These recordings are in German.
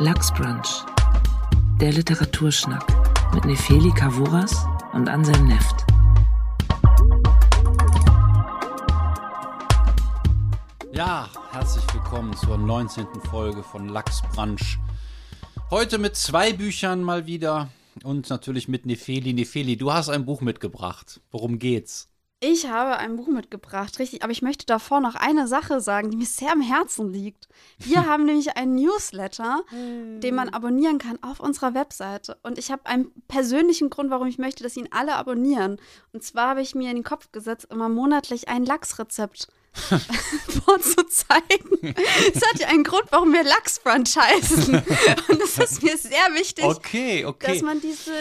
Lachsbrunch, der Literaturschnack mit Nefeli Kavuras und Anselm Neft. Ja, herzlich willkommen zur 19. Folge von Lachsbrunch. Heute mit zwei Büchern mal wieder und natürlich mit Nefeli. Nefeli, du hast ein Buch mitgebracht. Worum geht's? Ich habe ein Buch mitgebracht, richtig, aber ich möchte davor noch eine Sache sagen, die mir sehr am Herzen liegt. Wir haben nämlich einen Newsletter, den man abonnieren kann auf unserer Webseite. Und ich habe einen persönlichen Grund, warum ich möchte, dass ihn alle abonnieren. Und zwar habe ich mir in den Kopf gesetzt, immer monatlich ein Lachsrezept vorzuzeigen. Es hat ja einen Grund, warum wir Lachsbrunch heißen. Und es ist mir sehr wichtig, Okay, okay. dass man diese,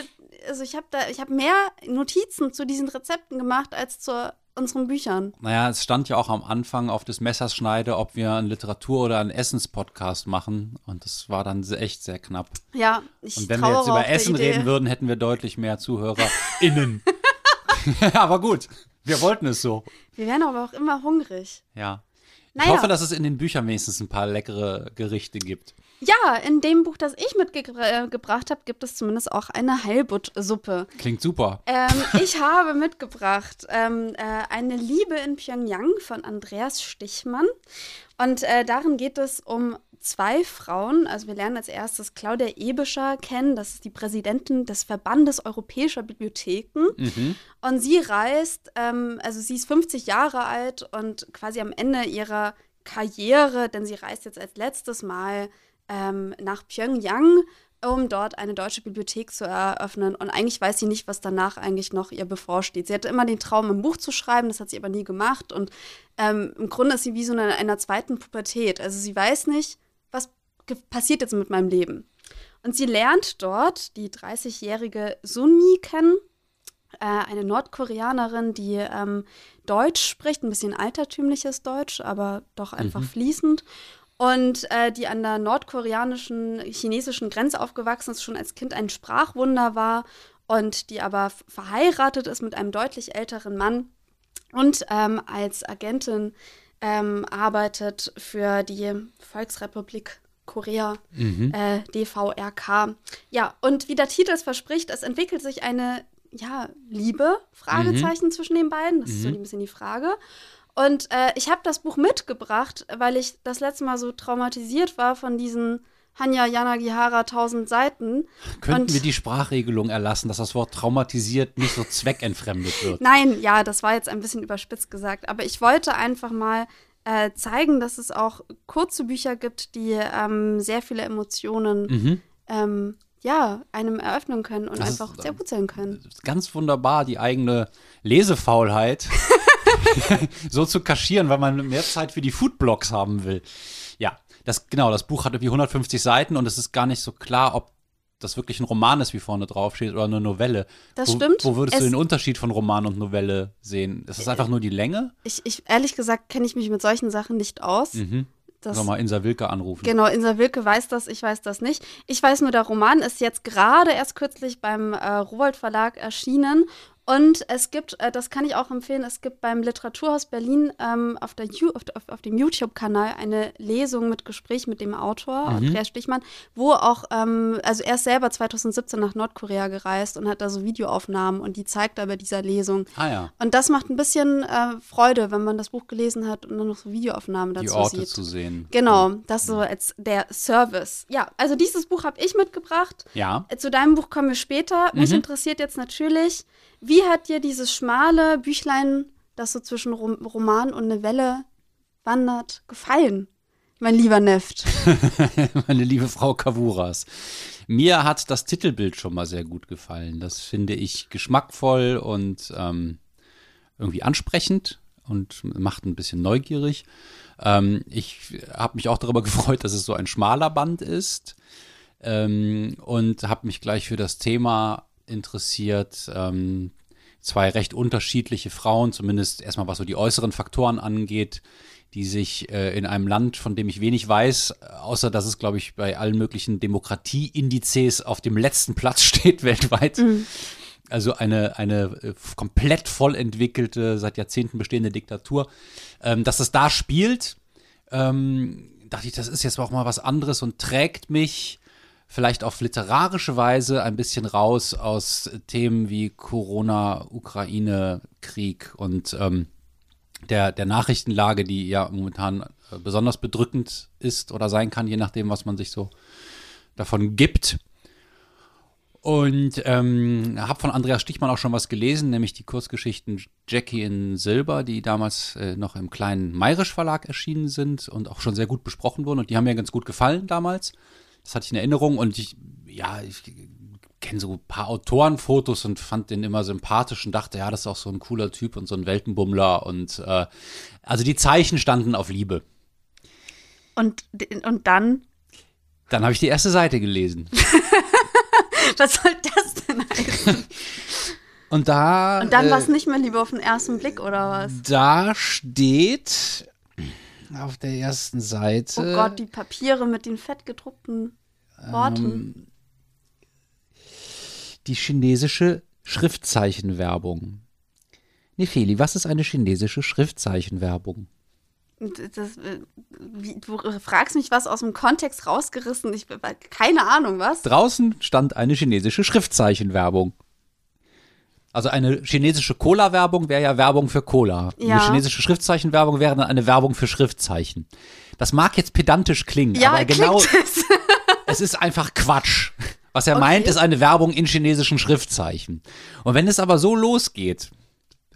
also ich habe da, ich habe mehr Notizen zu diesen Rezepten gemacht als zu unseren Büchern. Naja, es stand ja auch am Anfang auf des Messers Schneide, ob wir einen Literatur- oder einen Essenspodcast machen. Und das war dann echt sehr knapp. Ja, ich Und wenn wir jetzt über Essen Idee. reden würden, hätten wir deutlich mehr ZuhörerInnen. Aber gut, wir wollten es so. Wir werden aber auch immer hungrig. Ja. Ich Naja. hoffe, dass es in den Büchern wenigstens ein paar leckere Gerichte gibt. Ja, in dem Buch, das ich mitgebracht habe, gibt es zumindest auch eine Heilbuttsuppe. Klingt super. Ähm, ich habe mitgebracht ähm, äh, Eine Liebe in Pyongyang von Andreas Stichmann. Und äh, darin geht es um zwei Frauen. Also wir lernen als erstes Claudia Ebischer kennen. Das ist die Präsidentin des Verbandes Europäischer Bibliotheken. Mhm. Und sie reist, ähm, also sie ist 50 Jahre alt und quasi am Ende ihrer Karriere, denn sie reist jetzt als letztes Mal ähm, nach Pyongyang, um dort eine deutsche Bibliothek zu eröffnen. Und eigentlich weiß sie nicht, was danach eigentlich noch ihr bevorsteht. Sie hatte immer den Traum, ein Buch zu schreiben, das hat sie aber nie gemacht. Und ähm, im Grunde ist sie wie so in einer, einer zweiten Pubertät. Also sie weiß nicht, was passiert jetzt mit meinem Leben. Und sie lernt dort die 30-jährige Sunmi kennen, äh, eine Nordkoreanerin, die ähm, Deutsch spricht, ein bisschen altertümliches Deutsch, aber doch einfach fließend. Und äh, die an der nordkoreanischen, chinesischen Grenze aufgewachsen ist, schon als Kind ein Sprachwunder war und die aber verheiratet ist mit einem deutlich älteren Mann und ähm, als Agentin ähm, arbeitet für die Volksrepublik Korea, äh, DVRK. Ja, und wie der Titel es verspricht, es entwickelt sich eine ja, Liebe, Fragezeichen zwischen den beiden. Das ist so ein bisschen die Frage. Und äh, ich habe das Buch mitgebracht, weil ich das letzte Mal so traumatisiert war von diesen Hanya Yanagihara 1000 Seiten. Könnten Und- wir die Sprachregelung erlassen, dass das Wort traumatisiert nicht so zweckentfremdet wird? Nein, ja, das war jetzt ein bisschen überspitzt gesagt, aber ich wollte einfach mal äh, zeigen, dass es auch kurze Bücher gibt, die ähm, sehr viele Emotionen Mhm. ähm, ja, einem eröffnen können und Das ist, einfach ähm, sehr gut sein können. Ganz wunderbar, die eigene Lesefaulheit so zu kaschieren, weil man mehr Zeit für die Foodblogs haben will. Ja, das, genau, das Buch hat irgendwie 150 Seiten und es ist gar nicht so klar, ob das wirklich ein Roman ist, wie vorne drauf steht, oder eine Novelle. Das wo, stimmt. Wo würdest du Es- den Unterschied von Roman und Novelle sehen? Ist es einfach nur die Länge? Ich, ich ehrlich gesagt kenne ich mich mit solchen Sachen nicht aus. Mhm. Das, mal Insa Wilke anrufen. Genau, Insa Wilke weiß das, ich weiß das nicht. Ich weiß nur, der Roman ist jetzt gerade erst kürzlich beim äh, Rowold Verlag erschienen. Und es gibt, äh, das kann ich auch empfehlen, es gibt beim Literaturhaus Berlin ähm, auf, der auf, auf, dem YouTube-Kanal eine Lesung mit Gespräch mit dem Autor, Andreas Stichmann, wo auch, ähm, also er ist selber 2017 nach Nordkorea gereist und hat da so Videoaufnahmen und die zeigt er bei dieser Lesung. Ah ja, Und das macht ein bisschen äh, Freude, wenn man das Buch gelesen hat und dann noch so Videoaufnahmen dazu die Orte sieht. zu sehen. Genau, das so als der Service. Ja, also dieses Buch habe ich mitgebracht. Ja. Äh, Zu deinem Buch kommen wir später. Mich interessiert jetzt natürlich, wie hat dir dieses schmale Büchlein, das so zwischen Rom Roman und Novelle wandert, gefallen, mein lieber Neft? meine liebe Frau Kavuras. Mir hat das Titelbild schon mal sehr gut gefallen. Das finde ich geschmackvoll und ähm, irgendwie ansprechend und macht ein bisschen neugierig. Ähm, ich habe mich auch darüber gefreut, dass es so ein schmaler Band ist ähm, und habe mich gleich für das Thema interessiert. Ähm, zwei recht unterschiedliche Frauen, zumindest erstmal was so die äußeren Faktoren angeht, die sich äh, in einem Land, von dem ich wenig weiß, außer dass es, glaube ich, bei allen möglichen Demokratieindizes auf dem letzten Platz steht weltweit. Also eine, eine äh, komplett voll entwickelte, seit Jahrzehnten bestehende Diktatur. Ähm, dass das da spielt, ähm, dachte ich, das ist jetzt auch mal was anderes und trägt mich. Vielleicht auf literarische Weise ein bisschen raus aus Themen wie Corona, Ukraine, Krieg und ähm, der, der Nachrichtenlage, die ja momentan äh, besonders bedrückend ist oder sein kann, je nachdem, was man sich so davon gibt. Und ähm, habe von Andreas Stichmann auch schon was gelesen, nämlich die Kurzgeschichten Jackie in Silber, die damals äh, noch im kleinen Mayrisch Verlag erschienen sind und auch schon sehr gut besprochen wurden. Und die haben mir ganz gut gefallen damals. Das hatte ich in Erinnerung und ich, ja, ich kenne so ein paar Autorenfotos und fand den immer sympathisch und dachte, ja, das ist auch so ein cooler Typ und so ein Weltenbummler. Und äh, also die Zeichen standen auf Liebe. Und, und dann? Dann habe ich die erste Seite gelesen. Was soll das denn heißen? Und da. Und dann äh, war es nicht mehr lieber auf den ersten Blick, oder was? Da steht auf der ersten Seite. Oh Gott, die Papiere mit den fett gedruckten Worten. Ähm, die chinesische Schriftzeichenwerbung. Nefeli, was ist eine chinesische Schriftzeichenwerbung? Das, äh, wie, du fragst mich was aus dem Kontext rausgerissen. Ich keine Ahnung, was? Draußen stand eine chinesische Schriftzeichenwerbung. Also eine chinesische Cola-Werbung wäre ja Werbung für Cola. Ja. Eine chinesische Schriftzeichenwerbung wäre dann eine Werbung für Schriftzeichen. Das mag jetzt pedantisch klingen, Ja, aber genau, es. es ist einfach Quatsch. Was er Okay. meint, ist eine Werbung in chinesischen Schriftzeichen. Und wenn es aber so losgeht,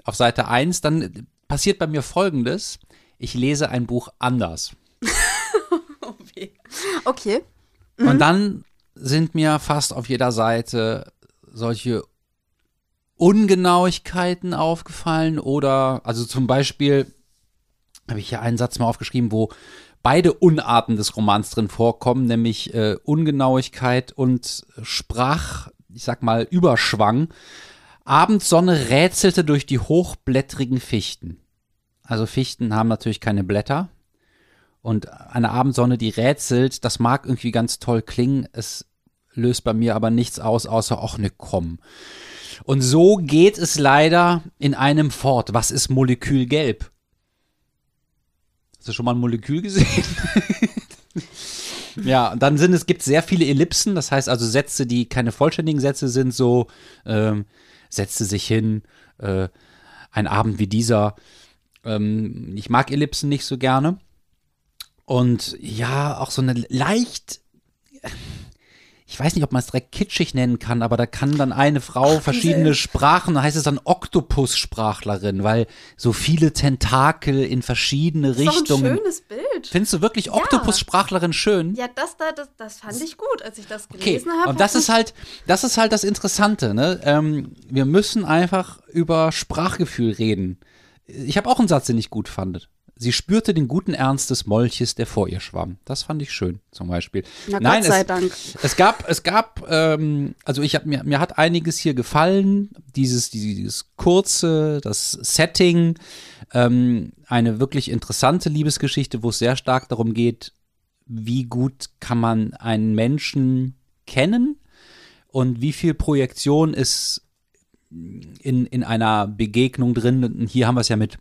auf Seite 1, dann passiert bei mir Folgendes. Ich lese ein Buch anders. Okay. Und dann sind mir fast auf jeder Seite solche Ungenauigkeiten aufgefallen oder, also zum Beispiel habe ich hier einen Satz mal aufgeschrieben, wo beide Unarten des Romans drin vorkommen, nämlich äh, Ungenauigkeit und Sprach, ich sag mal, Überschwang. Abendsonne rätselte durch die hochblättrigen Fichten. Also Fichten haben natürlich keine Blätter. Und eine Abendsonne, die rätselt, das mag irgendwie ganz toll klingen. Es löst bei mir aber nichts aus, außer, ach ne, komm. Und so geht es leider in einem fort. Was ist Molekülgelb? Hast du schon mal ein Molekül gesehen? ja, und dann sind es, gibt sehr viele Ellipsen, das heißt also Sätze, die keine vollständigen Sätze sind, so ähm, setzte sich hin, äh, ein Abend wie dieser. Ähm, ich mag Ellipsen nicht so gerne. Und ja, auch so eine leicht, ich weiß nicht, ob man es direkt kitschig nennen kann, aber da kann dann eine Frau verschiedene Sprachen, da heißt es dann Oktopussprachlerin, weil so viele Tentakel in verschiedene Das ist doch ein Richtungen. schönes Bild. Findest du wirklich Oktopussprachlerin schön? Ja, das da, das, das fand ich gut, als ich das Okay, gelesen habe. und das ist halt, das ist halt das Interessante, ne? Ähm, wir müssen einfach über Sprachgefühl reden. Ich habe auch einen Satz, den ich gut fand. Sie spürte den guten Ernst des Molches, der vor ihr schwamm. Das fand ich schön, zum Beispiel. Na Gott Nein, sei es, Dank. es gab, es gab, ähm, also ich habe mir, mir hat einiges hier gefallen. Dieses, dieses kurze, das Setting, ähm, eine wirklich interessante Liebesgeschichte, wo es sehr stark darum geht, wie gut kann man einen Menschen kennen und wie viel Projektion ist in, in einer Begegnung drin. Und hier haben wir es ja mit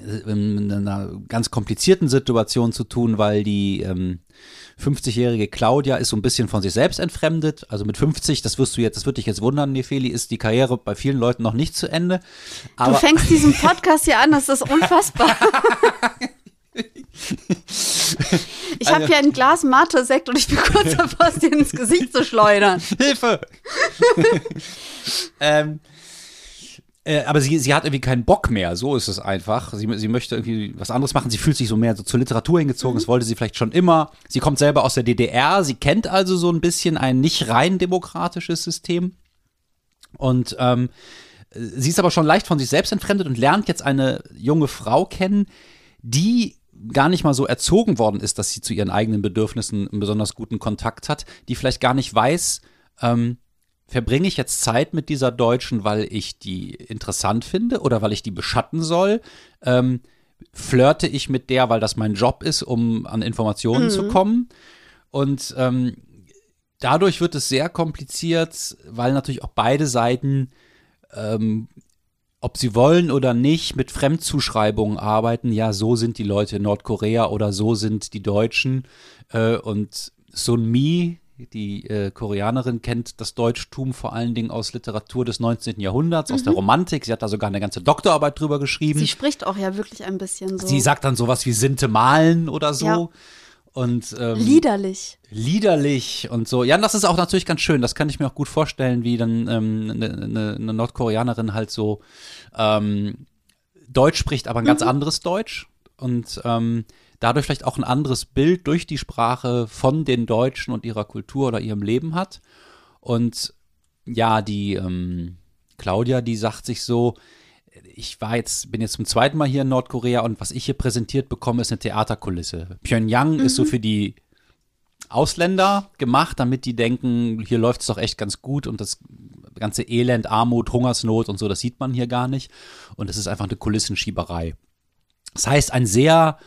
in einer ganz komplizierten Situation zu tun, weil die ähm, 50-jährige Claudia ist so ein bisschen von sich selbst entfremdet. Also mit 50, das wirst du jetzt, das wird dich jetzt wundern, Nefeli, ist die Karriere bei vielen Leuten noch nicht zu Ende. Du fängst diesen Podcast hier an, das ist unfassbar. Ich habe hier ein Glas Mate-Sekt und ich bin kurz davor, es dir ins Gesicht zu schleudern. Hilfe! ähm, äh, aber sie, sie hat irgendwie keinen Bock mehr, so ist es einfach. Sie, sie möchte irgendwie was anderes machen. Sie fühlt sich so mehr so zur Literatur hingezogen, das wollte sie vielleicht schon immer. Sie kommt selber aus der DDR, sie kennt also so ein bisschen ein nicht rein demokratisches System. Und ähm, sie ist aber schon leicht von sich selbst entfremdet und lernt jetzt eine junge Frau kennen, die gar nicht mal so erzogen worden ist, dass sie zu ihren eigenen Bedürfnissen einen besonders guten Kontakt hat, die vielleicht gar nicht weiß, ähm, verbringe ich jetzt Zeit mit dieser Deutschen, weil ich die interessant finde oder weil ich die beschatten soll? Ähm, flirte ich mit der, weil das mein Job ist, um an Informationen zu kommen? Und ähm, dadurch wird es sehr kompliziert, weil natürlich auch beide Seiten, ähm, ob sie wollen oder nicht, mit Fremdzuschreibungen arbeiten. Ja, so sind die Leute in Nordkorea oder so sind die Deutschen. Äh, und Sun Mi, Die äh, Koreanerin kennt das Deutschtum vor allen Dingen aus Literatur des 19. Jahrhunderts, aus der Romantik. Sie hat da sogar eine ganze Doktorarbeit drüber geschrieben. Sie spricht auch ja wirklich ein bisschen so. Sie sagt dann sowas wie Sinte malen oder so. Ja. Und ähm, liederlich. liederlich und so. Ja, und das ist auch natürlich ganz schön. Das kann ich mir auch gut vorstellen, wie dann ähm, eine, eine, eine Nordkoreanerin halt so ähm, Deutsch spricht, aber ein ganz anderes Deutsch. Und ähm, dadurch vielleicht auch ein anderes Bild durch die Sprache von den Deutschen und ihrer Kultur oder ihrem Leben hat. Und ja, die ähm, Claudia, die sagt sich so, ich war jetzt, bin jetzt zum zweiten Mal hier in Nordkorea und was ich hier präsentiert bekomme, ist eine Theaterkulisse. Pyongyang ist so für die Ausländer gemacht, damit die denken, hier läuft es doch echt ganz gut und das ganze Elend, Armut, Hungersnot und so, das sieht man hier gar nicht. Und es ist einfach eine Kulissenschieberei. Das heißt, ein sehr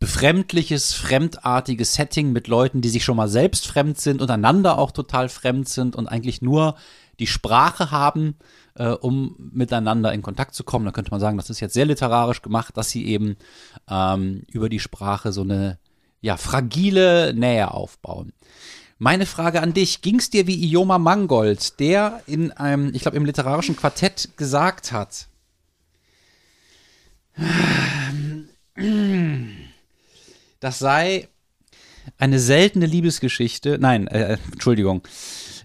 befremdliches, fremdartiges Setting mit Leuten, die sich schon mal selbst fremd sind, untereinander auch total fremd sind und eigentlich nur die Sprache haben, äh, um miteinander in Kontakt zu kommen. Da könnte man sagen, das ist jetzt sehr literarisch gemacht, dass sie eben ähm, über die Sprache so eine ja, fragile Nähe aufbauen. Meine Frage an dich, ging es dir wie Ioma Mangold, der in einem, ich glaube, im literarischen Quartett gesagt hat, das sei eine seltene Liebesgeschichte. Nein, äh, Entschuldigung.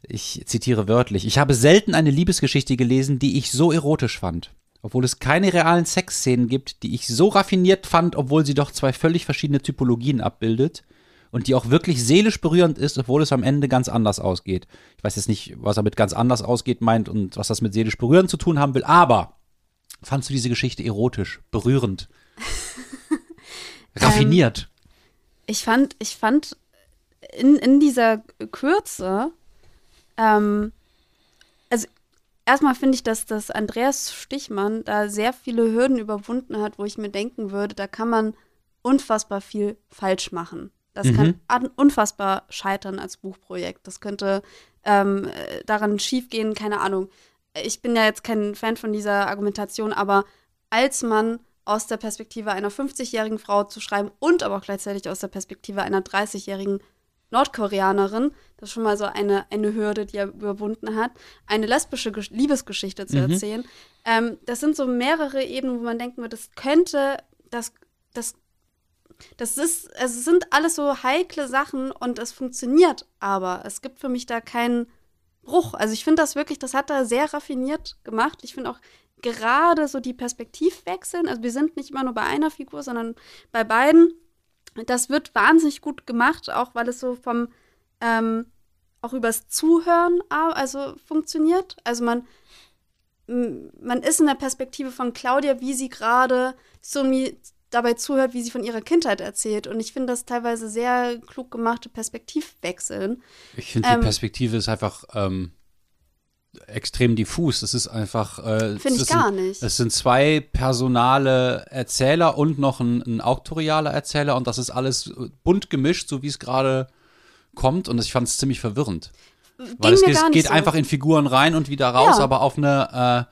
Ich zitiere wörtlich. Ich habe selten eine Liebesgeschichte gelesen, die ich so erotisch fand. Obwohl es keine realen Sexszenen gibt, die ich so raffiniert fand, obwohl sie doch zwei völlig verschiedene Typologien abbildet. Und die auch wirklich seelisch berührend ist, obwohl es am Ende ganz anders ausgeht. Ich weiß jetzt nicht, was er mit ganz anders ausgeht meint und was das mit seelisch berührend zu tun haben will, aber fandst du diese Geschichte erotisch, berührend, raffiniert? Ich fand, ich fand in, in dieser Kürze, ähm, also erstmal finde ich, dass das Andreas Stichmann da sehr viele Hürden überwunden hat, wo ich mir denken würde, da kann man unfassbar viel falsch machen. Das kann an- unfassbar scheitern als Buchprojekt. Das könnte ähm, äh, daran schiefgehen, keine Ahnung. Ich bin ja jetzt kein Fan von dieser Argumentation, aber als Mann aus der Perspektive einer 50-jährigen Frau zu schreiben und aber auch gleichzeitig aus der Perspektive einer 30-jährigen Nordkoreanerin, das ist schon mal so eine, eine Hürde, die er überwunden hat, eine lesbische Gesch Liebesgeschichte zu erzählen. Ähm, das sind so mehrere Ebenen, wo man denken wird, das könnte, das, das, das ist, also es sind alles so heikle Sachen und es funktioniert, aber es gibt für mich da keinen Bruch. Also ich finde das wirklich, das hat er sehr raffiniert gemacht. Ich finde auch gerade so die Perspektivwechseln, also wir sind nicht immer nur bei einer Figur, sondern bei beiden. Das wird wahnsinnig gut gemacht, auch weil es so vom, ähm, auch übers Zuhören also funktioniert. Also man, man ist in der Perspektive von Claudia, wie sie gerade so mi- dabei zuhört, wie sie von ihrer Kindheit erzählt. Und ich finde das teilweise sehr klug gemachte Perspektivwechseln. Ich finde, Ähm, die Perspektive ist einfach ähm, extrem diffus. Es ist einfach. Äh, Finde ich es gar sind, nicht. Es sind zwei personale Erzähler und noch ein, ein auktorialer Erzähler und das ist alles bunt gemischt, so wie es gerade kommt. Und ich fand es ziemlich verwirrend. Weil es mir geht, gar nicht geht so. einfach in Figuren rein und wieder raus, Ja. aber auf eine,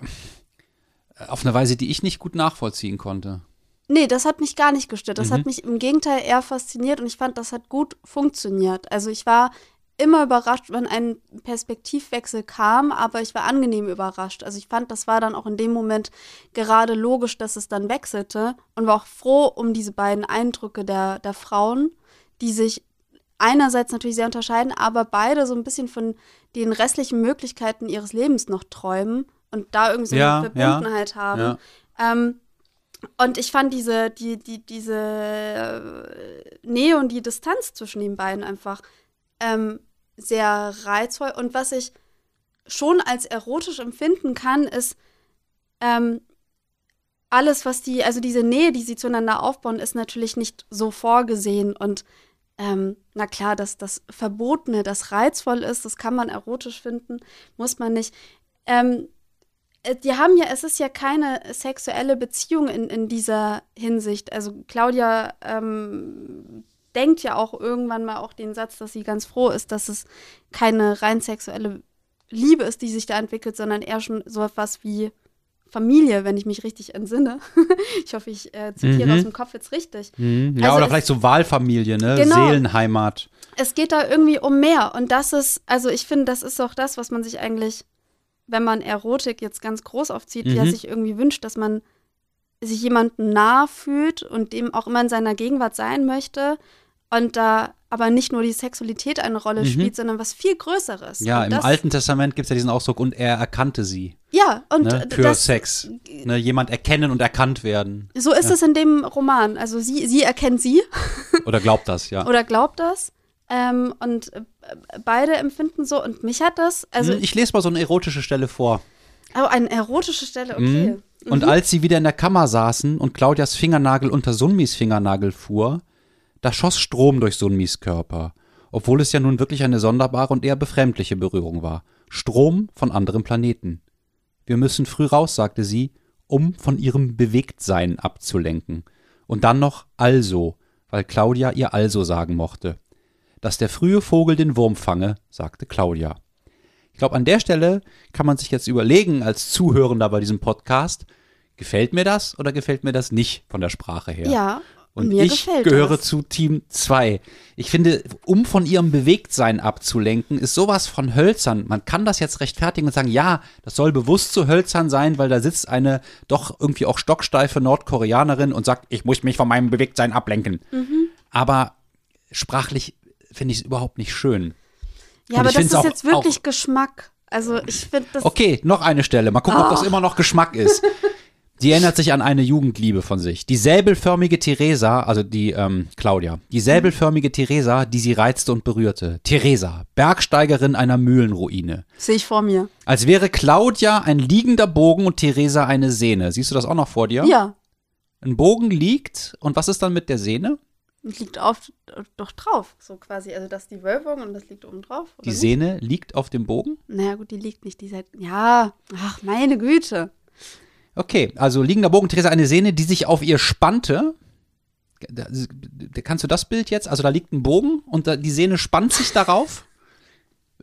äh, auf eine Weise, die ich nicht gut nachvollziehen konnte. Nee, das hat mich gar nicht gestört. Das Mhm. hat mich im Gegenteil eher fasziniert und ich fand, das hat gut funktioniert. Also ich war immer überrascht, wenn ein Perspektivwechsel kam, aber ich war angenehm überrascht. Also ich fand, das war dann auch in dem Moment gerade logisch, dass es dann wechselte und war auch froh um diese beiden Eindrücke der, der Frauen, die sich einerseits natürlich sehr unterscheiden, aber beide so ein bisschen von den restlichen Möglichkeiten ihres Lebens noch träumen und da irgendwie so Ja, eine ja, Verbundenheit haben. ja. Ähm, und ich fand diese, die, die, diese äh, Nähe und die Distanz zwischen den beiden einfach ähm, sehr reizvoll. Und was ich schon als erotisch empfinden kann, ist ähm, alles, was die, also diese Nähe, die sie zueinander aufbauen, ist natürlich nicht so vorgesehen. Und ähm, na klar, dass das Verbotene, das reizvoll ist, das kann man erotisch finden, muss man nicht. Ähm, äh, die haben ja, es ist ja keine sexuelle Beziehung in, in dieser Hinsicht. Also Claudia ähm, denkt ja auch irgendwann mal auch den Satz, dass sie ganz froh ist, dass es keine rein sexuelle Liebe ist, die sich da entwickelt, sondern eher schon so etwas wie Familie, wenn ich mich richtig entsinne. ich hoffe, ich äh, zitiere Mhm. aus dem Kopf jetzt richtig. Mhm. Ja, Also oder es- vielleicht so Wahlfamilie, ne? Genau. Seelenheimat. Es geht da irgendwie um mehr. Und das ist, also ich finde, das ist auch das, was man sich eigentlich, wenn man Erotik jetzt ganz groß aufzieht, ja Mhm. sich irgendwie wünscht, dass man sich jemandem nah fühlt und dem auch immer in seiner Gegenwart sein möchte. Und da aber nicht nur die Sexualität eine Rolle Mhm. spielt, sondern was viel Größeres. Ja, und im Alten Testament gibt es ja diesen Ausdruck, und er erkannte sie. Ja, und Ne? Für das, Sex. Ne? Jemand erkennen und erkannt werden. so ist es in dem Roman. Also sie, sie erkennt sie Oder glaubt das, ja. oder glaubt das. Ähm, und äh, beide empfinden so. Und mich hat das, also, Hm, ich lese mal so eine erotische Stelle vor. oh, eine erotische Stelle, okay. Mhm. Und als sie wieder in der Kammer saßen und Claudias Fingernagel unter Sunmis Fingernagel fuhr, da schoss Strom durch Sunmis Körper, obwohl es ja nun wirklich eine sonderbare und eher befremdliche Berührung war. Strom von anderem Planeten. Wir müssen früh raus, sagte sie, um von ihrem Bewegtsein abzulenken. Und dann noch also, weil Claudia ihr also sagen mochte. Dass der frühe Vogel den Wurm fange, sagte Claudia. Ich glaube, an der Stelle kann man sich jetzt überlegen, als Zuhörender bei diesem Podcast, gefällt mir das oder gefällt mir das nicht von der Sprache her? Ja, Und mir ich gehöre das. zu Team 2. Ich finde, um von ihrem Bewegtsein abzulenken, ist sowas von hölzern. Man kann das jetzt rechtfertigen und sagen, ja, das soll bewusst so hölzern sein, weil da sitzt eine doch irgendwie auch stocksteife Nordkoreanerin und sagt, ich muss mich von meinem Bewegtsein ablenken. Mhm. Aber sprachlich finde ich es überhaupt nicht schön. Ja, Und aber das ist auch- jetzt wirklich Geschmack. Also ich finde das. Okay, noch eine Stelle. Mal gucken, ob das Oh. immer noch Geschmack ist. Die erinnert sich an eine Jugendliebe von sich. Die säbelförmige Theresa, also die ähm, Claudia, die säbelförmige Theresa, die sie reizte und berührte. Theresa, Bergsteigerin einer Mühlenruine. Sehe ich vor mir. Als wäre Claudia ein liegender Bogen und Theresa eine Sehne. Siehst du das auch noch vor dir? Ja. Ein Bogen liegt und was ist dann mit der Sehne? Liegt auf, doch drauf, so quasi. Also das ist die Wölbung und das liegt oben drauf. Die? Sehne liegt auf dem Bogen? Naja, gut, die liegt nicht. Die Seite. Ja, ach, meine Güte. Okay, also liegender Bogen, Theresa, eine Sehne, die sich auf ihr spannte. Da, da, kannst du das Bild jetzt? Also da liegt ein Bogen und da, die Sehne spannt sich darauf.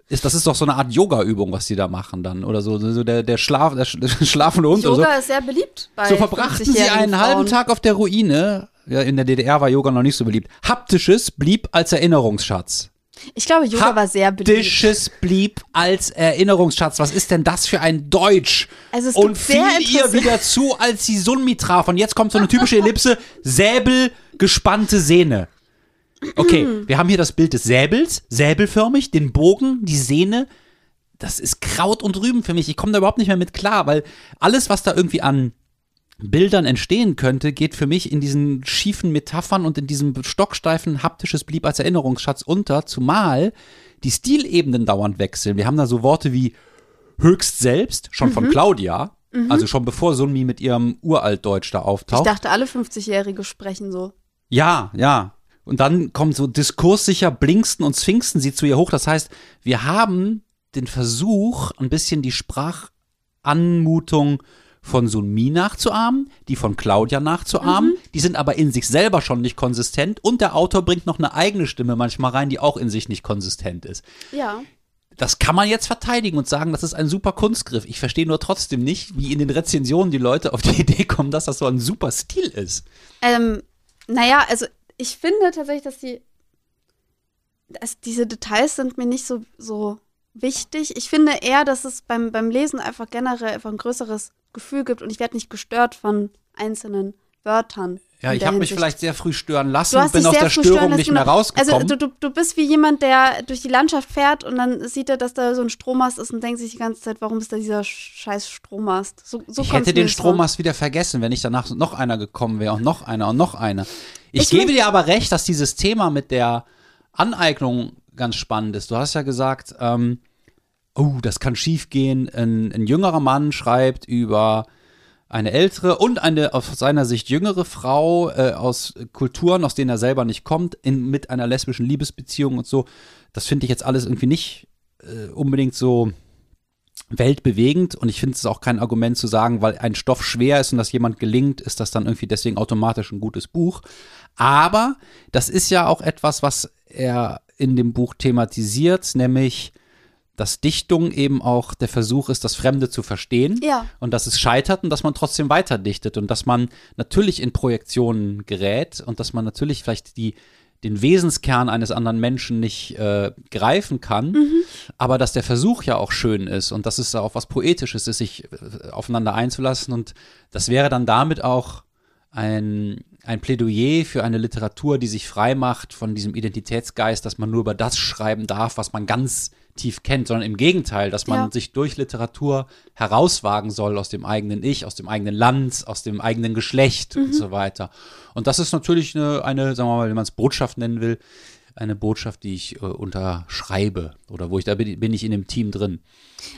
Ist, das ist doch so eine Art Yoga-Übung, was die da machen dann. Oder so, so der, der, Schlaf, der, sch- der schlafende Hund oder so. Yoga ist sehr beliebt bei So verbrachten sie 50-jährigen einen halben Frauen. Tag auf der Ruine. Ja, in der DDR war Yoga noch nicht so beliebt. Haptisches blieb als Erinnerungsschatz. Ich glaube, Yoga war sehr beliebt. Haptisches blieb als Erinnerungsschatz. Was ist denn das für ein Deutsch? Also es und fiel ihr wieder zu, als sie Sunmi traf. Und jetzt kommt so eine typische Ellipse. Säbel, gespannte Sehne. Okay, wir haben hier das Bild des Säbels, säbelförmig, den Bogen, die Sehne. Das ist Kraut und Rüben für mich. Ich komme da überhaupt nicht mehr mit klar, weil alles, was da irgendwie an Bildern entstehen könnte, geht für mich in diesen schiefen Metaphern und in diesem stocksteifen haptisches blieb als Erinnerungsschatz unter, zumal die Stilebenen dauernd wechseln. Wir haben da so Worte wie höchst selbst, schon Mhm. von Claudia, also schon bevor Sunmi mit ihrem Uraltdeutsch da Ich auftaucht. dachte, alle 50-Jährige sprechen so. Ja, ja. Und dann kommt so diskurssicher Blinksten und Sphinxen sie zu ihr hoch. Das heißt, wir haben den Versuch, ein bisschen die Sprachanmutung von Sunmi nachzuahmen, die von Claudia nachzuahmen. Die sind aber in sich selber schon nicht konsistent. Und der Autor bringt noch eine eigene Stimme manchmal rein, die auch in sich nicht konsistent ist. Ja. Das kann man jetzt verteidigen und sagen, das ist ein super Kunstgriff. Ich verstehe nur trotzdem nicht, wie in den Rezensionen die Leute auf die Idee kommen, dass das so ein super Stil ist. Ähm, naja, also ich finde tatsächlich, dass die, dass diese Details sind mir nicht so, so wichtig. Ich finde eher, dass es beim, beim Lesen einfach generell einfach ein größeres Gefühl gibt und ich werde nicht gestört von einzelnen Wörtern. Ja, ich habe mich vielleicht sehr früh stören lassen und bin aus der Störung nicht mehr rausgekommen. Also du, du, du bist wie jemand, der durch die Landschaft fährt und dann sieht er, dass da so ein Strommast ist und denkt sich die ganze Zeit, warum ist da dieser scheiß Strommast? So, so ich hätte den. Strommast wieder vergessen, wenn nicht danach noch einer gekommen wäre und noch einer und noch einer. Ich, Ich gebe dir aber recht, dass dieses Thema mit der Aneignung ganz spannend ist. Du hast ja gesagt, ähm, oh, das kann schiefgehen. Ein, ein jüngerer Mann schreibt über eine ältere und eine aus seiner Sicht jüngere Frau äh, aus Kulturen, aus denen er selber nicht kommt, in, mit einer lesbischen Liebesbeziehung und so. Das finde ich jetzt alles irgendwie nicht äh, unbedingt so weltbewegend und ich finde es auch kein Argument zu sagen, weil ein Stoff schwer ist und das jemand gelingt, ist das dann irgendwie deswegen automatisch ein gutes Buch. Aber das ist ja auch etwas, was er in dem Buch thematisiert, nämlich dass Dichtung eben auch der Versuch ist, das Fremde zu verstehen. Ja. und dass es scheitert und dass man trotzdem weiter dichtet und dass man natürlich in Projektionen gerät und dass man natürlich vielleicht die den Wesenskern eines anderen Menschen nicht äh, greifen kann, aber dass der Versuch ja auch schön ist und dass es auch was Poetisches ist, sich äh, aufeinander einzulassen und das wäre dann damit auch ein, ein Plädoyer für eine Literatur, die sich frei macht von diesem Identitätsgeist, dass man nur über das schreiben darf, was man ganz tief kennt, sondern im Gegenteil, dass man Ja. sich durch Literatur herauswagen soll aus dem eigenen Ich, aus dem eigenen Land, aus dem eigenen Geschlecht und so weiter. Und das ist natürlich eine, eine sagen wir mal, wenn man es Botschaft nennen will, eine Botschaft, die ich äh, unterschreibe oder wo ich da bin, bin ich in dem Team drin.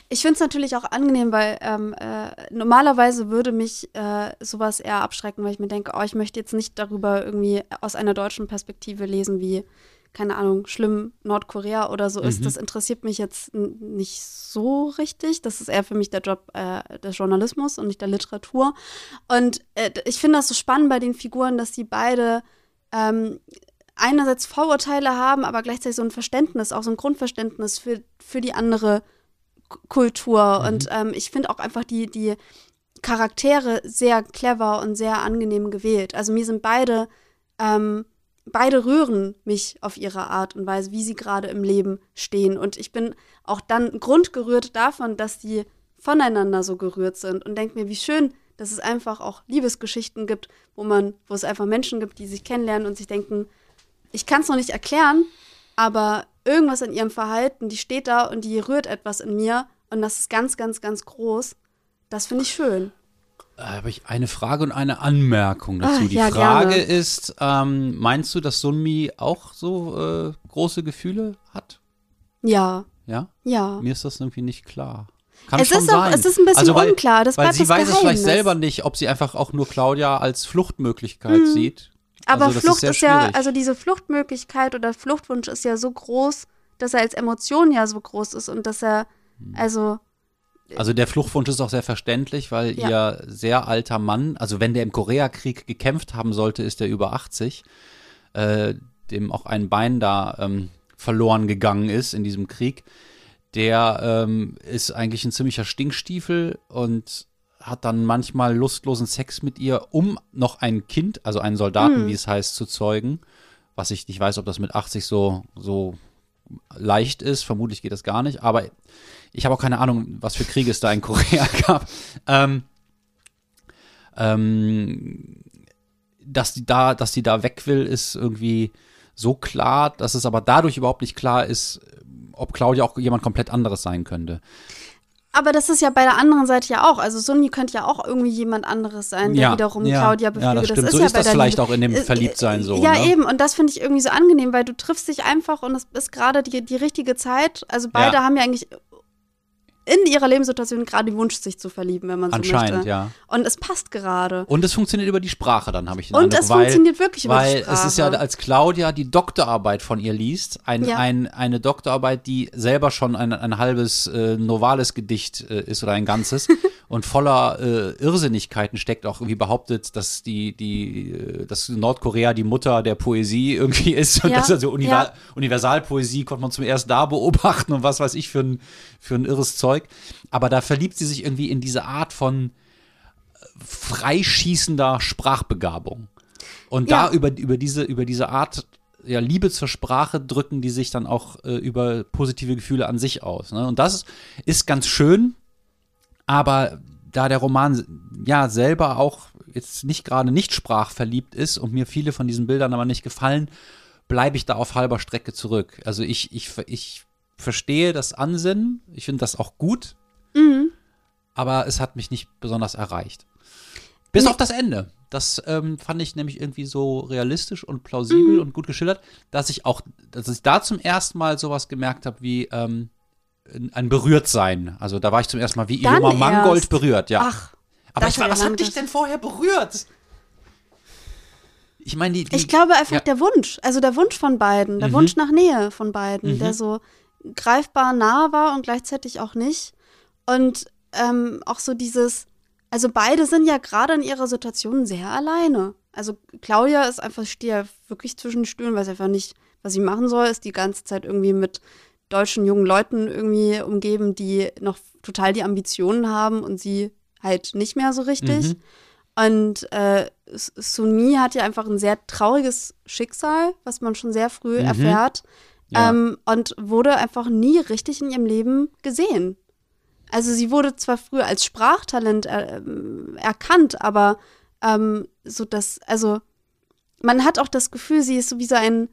Ich finde es natürlich auch angenehm, weil ähm, äh, normalerweise würde mich äh, sowas eher abschrecken, weil ich mir denke, oh, ich möchte jetzt nicht darüber irgendwie aus einer deutschen Perspektive lesen, wie, keine Ahnung, schlimm Nordkorea oder so ist. Das interessiert mich jetzt nicht so richtig. Das ist eher für mich der Job äh, des Journalismus und nicht der Literatur. Und äh, ich finde das so spannend bei den Figuren, dass die beide ähm, einerseits Vorurteile haben, aber gleichzeitig so ein Verständnis, auch so ein Grundverständnis für, für die andere Kultur. Und ähm, ich finde auch einfach die, die Charaktere sehr clever und sehr angenehm gewählt. Also mir sind beide, ähm, beide rühren mich auf ihre Art und Weise, wie sie gerade im Leben stehen. Und ich bin auch dann grundgerührt davon, dass die voneinander so gerührt sind und denke mir, wie schön, dass es einfach auch Liebesgeschichten gibt, wo man, wo es einfach Menschen gibt, die sich kennenlernen und sich denken, ich kann es noch nicht erklären, aber irgendwas in ihrem Verhalten, die steht da und die rührt etwas in mir und das ist ganz, ganz, ganz groß. Das finde ich schön. Da habe ich eine Frage und eine Anmerkung dazu. Ah, Die ja, Frage gerne. ist, ähm, meinst du, dass Sunmi auch so äh, große Gefühle hat? Ja, Ja? ja. Mir ist das irgendwie nicht klar. Kann Es schon ist auch- sein. es ist ein bisschen also, weil, unklar, das weil sie weiß es vielleicht Geheimnis. selber nicht, ob sie einfach auch nur Claudia als Fluchtmöglichkeit sieht. Aber also, Flucht sehr ist, ja, also diese Fluchtmöglichkeit oder Fluchtwunsch ist ja so groß, dass er als Emotion ja so groß ist und dass er, Hm. also, Also der Fluchtwunsch ist auch sehr verständlich, weil Ja. ihr sehr alter Mann, also wenn der im Koreakrieg gekämpft haben sollte, ist er über 80, äh, dem auch ein Bein da ähm, verloren gegangen ist in diesem Krieg. Der ähm, ist eigentlich ein ziemlicher Stinkstiefel und hat dann manchmal lustlosen Sex mit ihr, um noch ein Kind, also einen Soldaten, wie es heißt, zu zeugen. Was ich nicht weiß, ob das mit 80 so, so leicht ist. Vermutlich geht das gar nicht. Aber ich habe auch keine Ahnung, was für Kriege es da in Korea gab. Ähm, ähm, dass die da, dass die da weg will, ist irgendwie so klar, dass es aber dadurch überhaupt nicht klar ist, ob Claudia auch jemand komplett anderes sein könnte. Aber das ist ja bei der anderen Seite ja auch. Also Sunmi könnte ja auch irgendwie jemand anderes sein, der Ja, wiederum ja, Claudia ja, das beflügelt. stimmt. ist So ja ist das vielleicht Liebe. auch in dem Äh, Verliebtsein so, Ja, ne? eben. Und das finde ich irgendwie so angenehm, weil du triffst dich einfach und es ist gerade die, die richtige Zeit. Also beide Ja. haben ja eigentlich in ihrer Lebenssituation gerade Wunsch, sich zu verlieben, wenn man so Anscheinend, möchte. ja. Und es passt gerade. Und es funktioniert über die Sprache, dann habe ich den Und Eindruck, es weil, funktioniert wirklich über die weil es ist ja, Sprache. als Claudia die Doktorarbeit von ihr liest, ein, Ja. ein, eine Doktorarbeit, die selber schon ein, ein halbes äh, novales Gedicht äh, ist oder ein ganzes und voller äh, Irrsinnigkeiten steckt, auch irgendwie behauptet, dass die, die, äh, dass Nordkorea die Mutter der Poesie irgendwie ist und Ja, dass also Univer ja. Universalpoesie konnte man zum ersten da beobachten und was weiß ich für ein, für ein irres Zeug. Aber da verliebt sie sich irgendwie in diese Art von freischießender Sprachbegabung. Und Ja. da über, über, diese, über diese Art ja, Liebe zur Sprache drücken die sich dann auch äh, über positive Gefühle an sich aus. Ne? Und das ist ganz schön, aber da der Roman ja selber auch jetzt nicht gerade nicht sprachverliebt ist und mir viele von diesen Bildern aber nicht gefallen, bleibe ich da auf halber Strecke zurück. Also ich, ich, ich verstehe das Ansinnen, ich finde das auch gut, Mhm. aber es hat mich nicht besonders erreicht. Bis Nee. auf das Ende. Das ähm, fand ich nämlich irgendwie so realistisch und plausibel Mhm. und gut geschildert, dass ich auch, dass ich da zum ersten Mal sowas gemerkt habe wie ähm, ein Berührtsein. Also da war ich zum ersten Mal wie Dann Iloma Mangold erst. berührt, ja. Ach, aber ich war, was lange hat dich denn vorher berührt? Ich meine, die, die ich glaube einfach ja. der Wunsch, also der Wunsch von beiden, der Mhm. Wunsch nach Nähe von beiden, Mhm. der so greifbar nah war und gleichzeitig auch nicht. Und ähm, auch so dieses, also beide sind ja gerade in ihrer Situation sehr alleine. Also Claudia ist einfach, steht ja wirklich zwischen den Stühlen, weiß einfach nicht, was sie machen soll, ist die ganze Zeit irgendwie mit deutschen jungen Leuten irgendwie umgeben, die noch total die Ambitionen haben und sie halt nicht mehr so richtig. Mhm. Und äh, Sunmi hat ja einfach ein sehr trauriges Schicksal, was man schon sehr früh Mhm. erfährt. Ja. Ähm, und wurde einfach nie richtig in ihrem Leben gesehen. Also sie wurde zwar früher als Sprachtalent äh, ähm, erkannt, aber ähm, so das, also man hat auch das Gefühl, sie ist so wie so ein,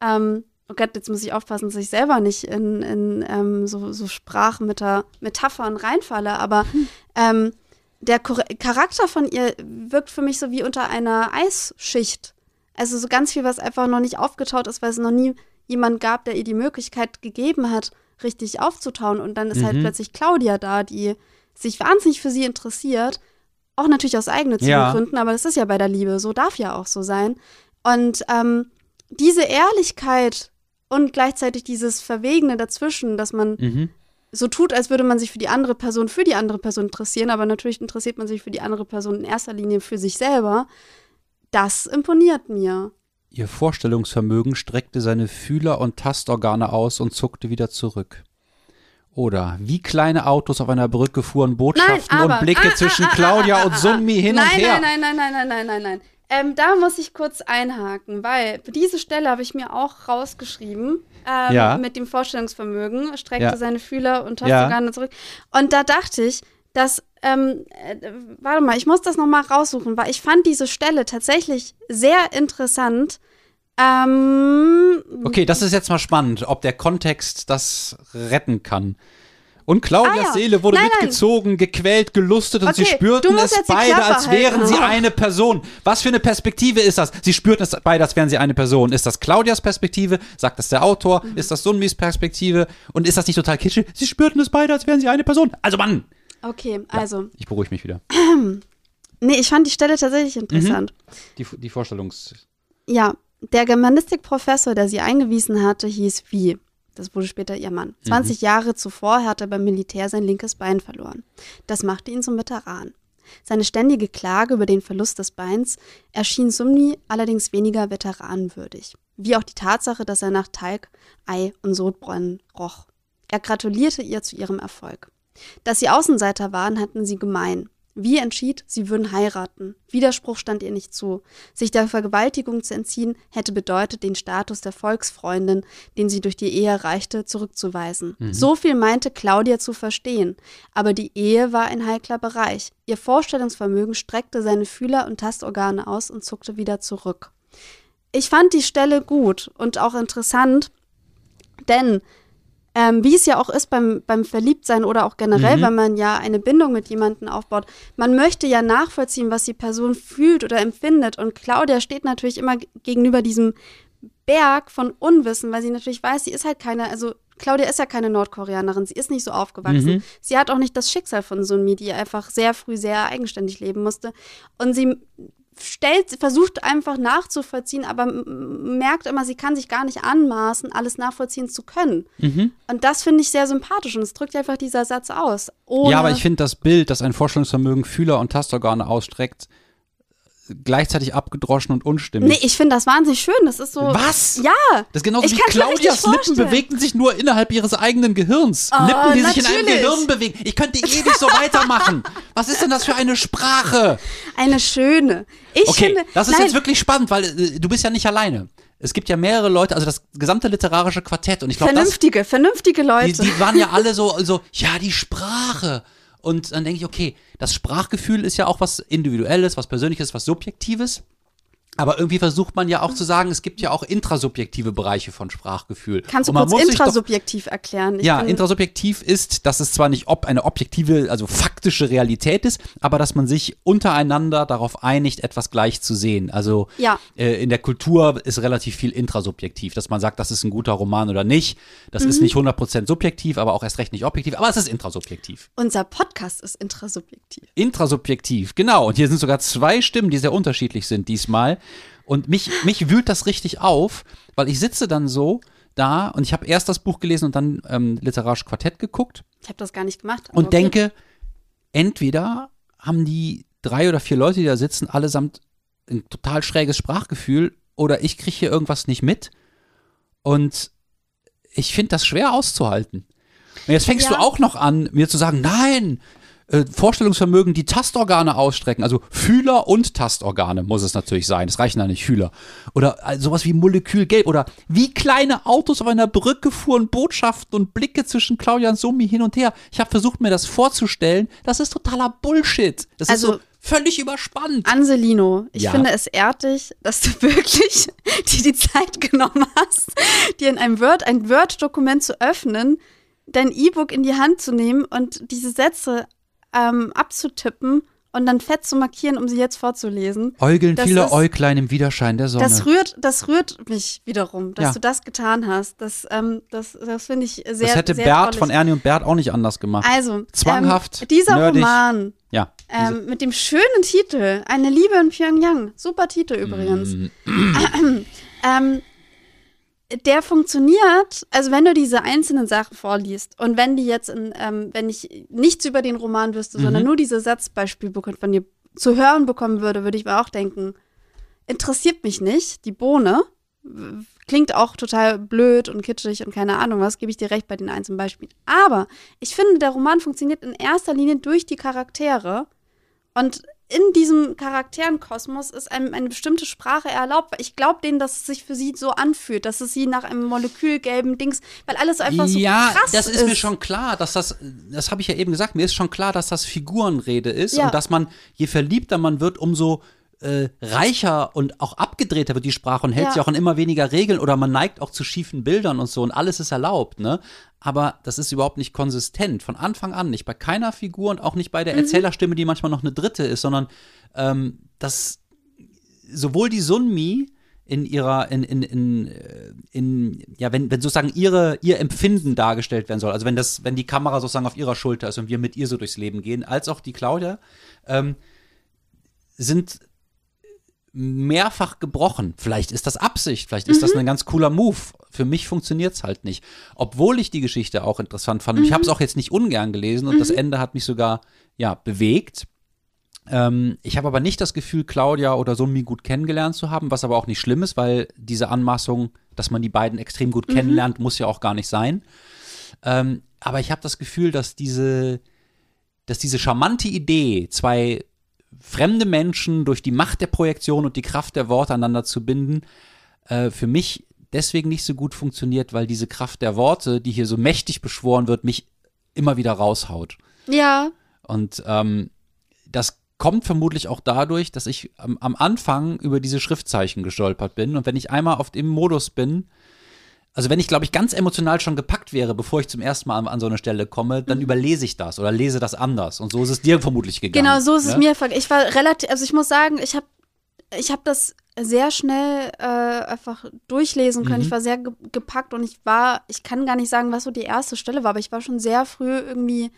ähm, oh Gott, jetzt muss ich aufpassen, dass ich selber nicht in, in ähm, so, so Sprachmetaphern reinfalle, aber ähm, der Charakter von ihr wirkt für mich so wie unter einer Eisschicht. Also so ganz viel, was einfach noch nicht aufgetaut ist, weil es noch nie jemand gab, der ihr die Möglichkeit gegeben hat, richtig aufzutauen. Und dann ist halt Mhm. plötzlich Claudia da, die sich wahnsinnig für sie interessiert. Auch natürlich aus eigennützigen Ja. Gründen, aber das ist ja bei der Liebe so, darf ja auch so sein. Und ähm, diese Ehrlichkeit und gleichzeitig dieses Verwegene dazwischen, dass man Mhm. so tut, als würde man sich für die andere Person, für die andere Person interessieren, aber natürlich interessiert man sich für die andere Person in erster Linie für sich selber. Das imponiert mir. Ihr Vorstellungsvermögen streckte seine Fühler und Tastorgane aus und zuckte wieder zurück. Oder wie kleine Autos auf einer Brücke fuhren Botschaften aber- und Blicke ah, zwischen ah, ah, Claudia ah, ah, und ah. Sunmi hin nein, und her. Nein, nein, nein, nein, nein, nein, nein, nein. Ähm, da muss ich kurz einhaken, weil diese Stelle habe ich mir auch rausgeschrieben. Ähm, Ja. Mit dem Vorstellungsvermögen, streckte Ja. seine Fühler und Ja. Tastorgane zurück. Und da dachte ich, dass, ähm, äh, warte mal, ich muss das nochmal raussuchen, weil ich fand diese Stelle tatsächlich sehr interessant. Ähm, Okay, das ist jetzt mal spannend, ob der Kontext das retten kann. Und Claudias Ah, ja. Seele wurde Nein, nein. mitgezogen, gequält, gelustet und sie Okay, du spürten es beide, als wären halten. sie eine Person. Was für eine Perspektive ist das? Sie spürten es beide, als wären sie eine Person. Ist das Claudias Perspektive? Sagt das der Autor? Mhm. Ist das Sunmis Perspektive? Und ist das nicht total kitschig? Sie spürten es beide, als wären sie eine Person. Also Mann! Okay, also, Ich beruhige mich wieder. nee, ich fand die Stelle tatsächlich interessant. Die, die Vorstellungs... Ja, der Germanistikprofessor, der sie eingewiesen hatte, hieß Wie. Das wurde später ihr Mann. 20 Jahre zuvor hat er beim Militär sein linkes Bein verloren. Das machte ihn zum Veteran. Seine ständige Klage über den Verlust des Beins erschien Sumni allerdings weniger veteranenwürdig. Wie auch die Tatsache, dass er nach Talg, Ei und Sodbrennen roch. Er gratulierte ihr zu ihrem Erfolg. Dass sie Außenseiter waren, hatten sie gemein. Wie entschied, sie würden heiraten. Widerspruch stand ihr nicht zu. Sich der Vergewaltigung zu entziehen, hätte bedeutet, den Status der Volksfreundin, den sie durch die Ehe erreichte, zurückzuweisen. So viel meinte Claudia zu verstehen. Aber die Ehe war ein heikler Bereich. Ihr Vorstellungsvermögen streckte seine Fühler und Tastorgane aus und zuckte wieder zurück. Ich fand die Stelle gut und auch interessant, denn ähm, wie es ja auch ist beim, beim Verliebtsein oder auch generell, Mhm. wenn man ja eine Bindung mit jemandem aufbaut, man möchte ja nachvollziehen, was die Person fühlt oder empfindet. Und Claudia steht natürlich immer gegenüber diesem Berg von Unwissen, weil sie natürlich weiß, sie ist halt keine, also Claudia ist ja keine Nordkoreanerin, sie ist nicht so aufgewachsen. Mhm. Sie hat auch nicht das Schicksal von Sunmi, die einfach sehr früh sehr eigenständig leben musste. Und sie stellt, versucht einfach nachzuvollziehen, aber merkt immer, sie kann sich gar nicht anmaßen, alles nachvollziehen zu können. Mhm. Und das finde ich sehr sympathisch und es drückt einfach dieser Satz aus. Ja, aber ich finde das Bild, das ein Vorstellungsvermögen Fühler und Tastorgane ausstreckt, gleichzeitig abgedroschen und unstimmig. Nee, ich finde das wahnsinnig schön. Das ist so. Was? Ja. Das ist genauso Ich wie Claudias Lippen bewegten sich nur innerhalb ihres eigenen Gehirns. Oh, Lippen, die sich in einem natürlich. Gehirn bewegen. Ich könnte ewig so weitermachen. Was ist denn das für eine Sprache? Eine schöne. Ich Okay, finde. das ist nein, jetzt wirklich spannend, weil äh, du bist ja nicht alleine. Es gibt ja mehrere Leute, also das gesamte literarische Quartett und ich glaube, das Vernünftige, vernünftige Leute. die, die waren ja alle so, so, ja, die Sprache. Und dann denke ich, okay, das Sprachgefühl ist ja auch was Individuelles, was Persönliches, was Subjektives. Aber irgendwie versucht man ja auch zu sagen, es gibt ja auch intrasubjektive Bereiche von Sprachgefühl. Kannst du kurz sich doch- intrasubjektiv erklären? Ich ja, intrasubjektiv ist, dass es zwar nicht ob eine objektive, also faktische Realität ist, aber dass man sich untereinander darauf einigt, etwas gleich zu sehen. Also Ja. äh, in der Kultur ist relativ viel intrasubjektiv, dass man sagt, das ist ein guter Roman oder nicht. Das Mhm. ist nicht 100% subjektiv, aber auch erst recht nicht objektiv, aber es ist intrasubjektiv. Unser Podcast ist intrasubjektiv. Intrasubjektiv, genau. Und hier sind sogar zwei Stimmen, die sehr unterschiedlich sind diesmal. Und mich, mich wühlt das richtig auf, weil ich sitze dann so da und ich habe erst das Buch gelesen und dann ähm, literarisches Quartett geguckt Ich habe das gar nicht gemacht. und okay. denke, entweder haben die drei oder vier Leute, die da sitzen, allesamt ein total schräges Sprachgefühl oder ich kriege hier irgendwas nicht mit. Und ich finde das schwer auszuhalten. Und jetzt fängst Ja. du auch noch an, mir zu sagen, nein, äh, Vorstellungsvermögen, die Tastorgane ausstrecken. Also Fühler und Tastorgane muss es natürlich sein. Es reichen da nicht Fühler. Oder äh, sowas wie Molekülgelb. Oder wie kleine Autos auf einer Brücke fuhren Botschaften und Blicke zwischen Claudia und Sumi hin und her. Ich habe versucht, mir das vorzustellen. Das ist totaler Bullshit. Das Also- ist so völlig überspannt. Anselino, ich Ja. finde es ehrt dich, dass du wirklich dir die Zeit genommen hast, dir in einem Word ein Word-Dokument zu öffnen, dein E-Book in die Hand zu nehmen und diese Sätze ähm, abzutippen und dann fett zu markieren, um sie jetzt vorzulesen. Äugeln Das viele ist- Äuglein im Widerschein der Sonne. Das rührt, das rührt mich wiederum, dass Ja. du das getan hast. Das, ähm, das, das finde ich sehr, das hätte sehr Bert drollig. von Ernie und Bert auch nicht anders gemacht. Also, Zwanghaft, ähm, dieser nerdig. Roman ja. ähm, mit dem schönen Titel Eine Liebe in Pyongyang, super Titel übrigens. Mm. der funktioniert, also wenn du diese einzelnen Sachen vorliest und wenn die jetzt, in, ähm, wenn ich nichts über den Roman wüsste, sondern Mhm. nur diese Satzbeispiele von dir zu hören bekommen würde, würde ich mir auch denken, interessiert mich nicht, die Bohne. Klingt auch total blöd und kitschig und keine Ahnung was, gebe ich dir recht bei den einzelnen Beispielen. Aber ich finde, der Roman funktioniert in erster Linie durch die Charaktere und in diesem Charakterenkosmos ist einem eine bestimmte Sprache erlaubt. Weil Ich glaube denen, dass es sich für sie so anfühlt, dass es sie nach einem molekülgelben Dings, weil alles einfach so ja, krass das ist, mir schon klar, dass das, das habe ich ja eben gesagt, mir ist schon klar, dass das Figurenrede ist Ja. und dass man, je verliebter man wird, umso äh, reicher und auch abgedrehter wird die Sprache und hält Ja. sich auch an immer weniger Regeln oder man neigt auch zu schiefen Bildern und so und alles ist erlaubt, ne? Aber das ist überhaupt nicht konsistent, von Anfang an, nicht bei keiner Figur und auch nicht bei Mhm. der Erzählerstimme, die manchmal noch eine dritte ist, sondern ähm, das sowohl die Sunmi in ihrer, in, in, in, äh, in ja, wenn, wenn sozusagen ihre, ihr Empfinden dargestellt werden soll, also wenn das, wenn die Kamera sozusagen auf ihrer Schulter ist und wir mit ihr so durchs Leben gehen, als auch die Claudia, ähm, sind mehrfach gebrochen. Vielleicht ist das Absicht, vielleicht ist das ein ganz cooler Move. Für mich funktioniert es halt nicht. Obwohl ich die Geschichte auch interessant fand. Und ich habe es auch jetzt nicht ungern gelesen und das Ende hat mich sogar ja bewegt. Ähm, ich habe aber nicht das Gefühl, Claudia oder Sumi gut kennengelernt zu haben, was aber auch nicht schlimm ist, weil diese Anmaßung, dass man die beiden extrem gut kennenlernt, muss ja auch gar nicht sein. Ähm, aber ich habe das Gefühl, dass diese, dass diese charmante Idee, zwei fremde Menschen durch die Macht der Projektion und die Kraft der Worte aneinander zu binden, äh, für mich deswegen nicht so gut funktioniert, weil diese Kraft der Worte, die hier so mächtig beschworen wird, mich immer wieder raushaut. Ja, Und ähm, das kommt vermutlich auch dadurch, dass ich am, am Anfang über diese Schriftzeichen gestolpert bin. Und wenn ich einmal auf dem Modus bin, also wenn ich, glaube ich, ganz emotional schon gepackt wäre, bevor ich zum ersten Mal an, an so eine Stelle komme, dann überlese ich das oder lese das anders. Und so ist es dir vermutlich gegangen. Mhm. genau, so ist es ne? mir. ver- Ich war relativ, also ich muss sagen, ich habe ich hab das sehr schnell äh, einfach durchlesen können. Mhm. Ich war sehr ge gepackt und ich war, ich kann gar nicht sagen, was so die erste Stelle war, aber ich war schon sehr früh irgendwie,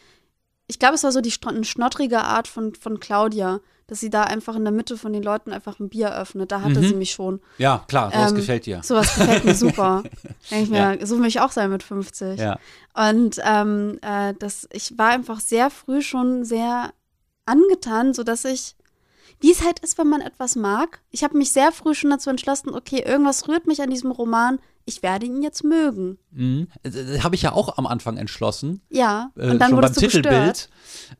ich glaube, es war so die eine schnottrige Art von, von Claudia, dass sie da einfach in der Mitte von den Leuten einfach ein Bier öffnet. Da hatte Mhm. sie mich schon. Ja, klar, sowas Ähm, gefällt dir. Sowas gefällt mir super. Denke ich mir, so will ich auch sein mit 50. Ja. Und ähm, äh, das, ich war einfach sehr früh schon sehr angetan, sodass ich, wie es halt ist, wenn man etwas mag, ich habe mich sehr früh schon dazu entschlossen, okay, irgendwas rührt mich an diesem Roman, ich werde ihn jetzt mögen. Mhm. Das habe ich ja auch am Anfang entschlossen. Ja, äh, und dann schon beim. Titelbild.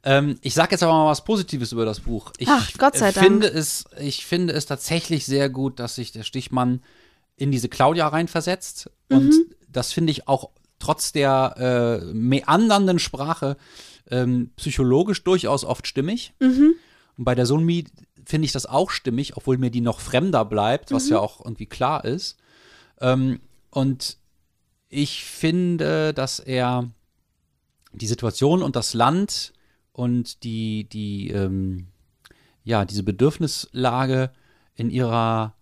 Ähm, ich sage jetzt aber mal was Positives über das Buch. Ich Ach, Gott sei äh, Dank. Finde es, ich finde es tatsächlich sehr gut, dass sich der Stichmann in diese Claudia reinversetzt. Und Mhm. das finde ich auch trotz der äh, meandernden Sprache ähm, psychologisch durchaus oft stimmig. Mhm. Und bei der Sunmi finde ich das auch stimmig, obwohl mir die noch fremder bleibt, was Mhm. ja auch irgendwie klar ist. Ähm, und ich finde, dass er die Situation und das Land und die, die, ähm, ja, diese Bedürfnislage in ihrer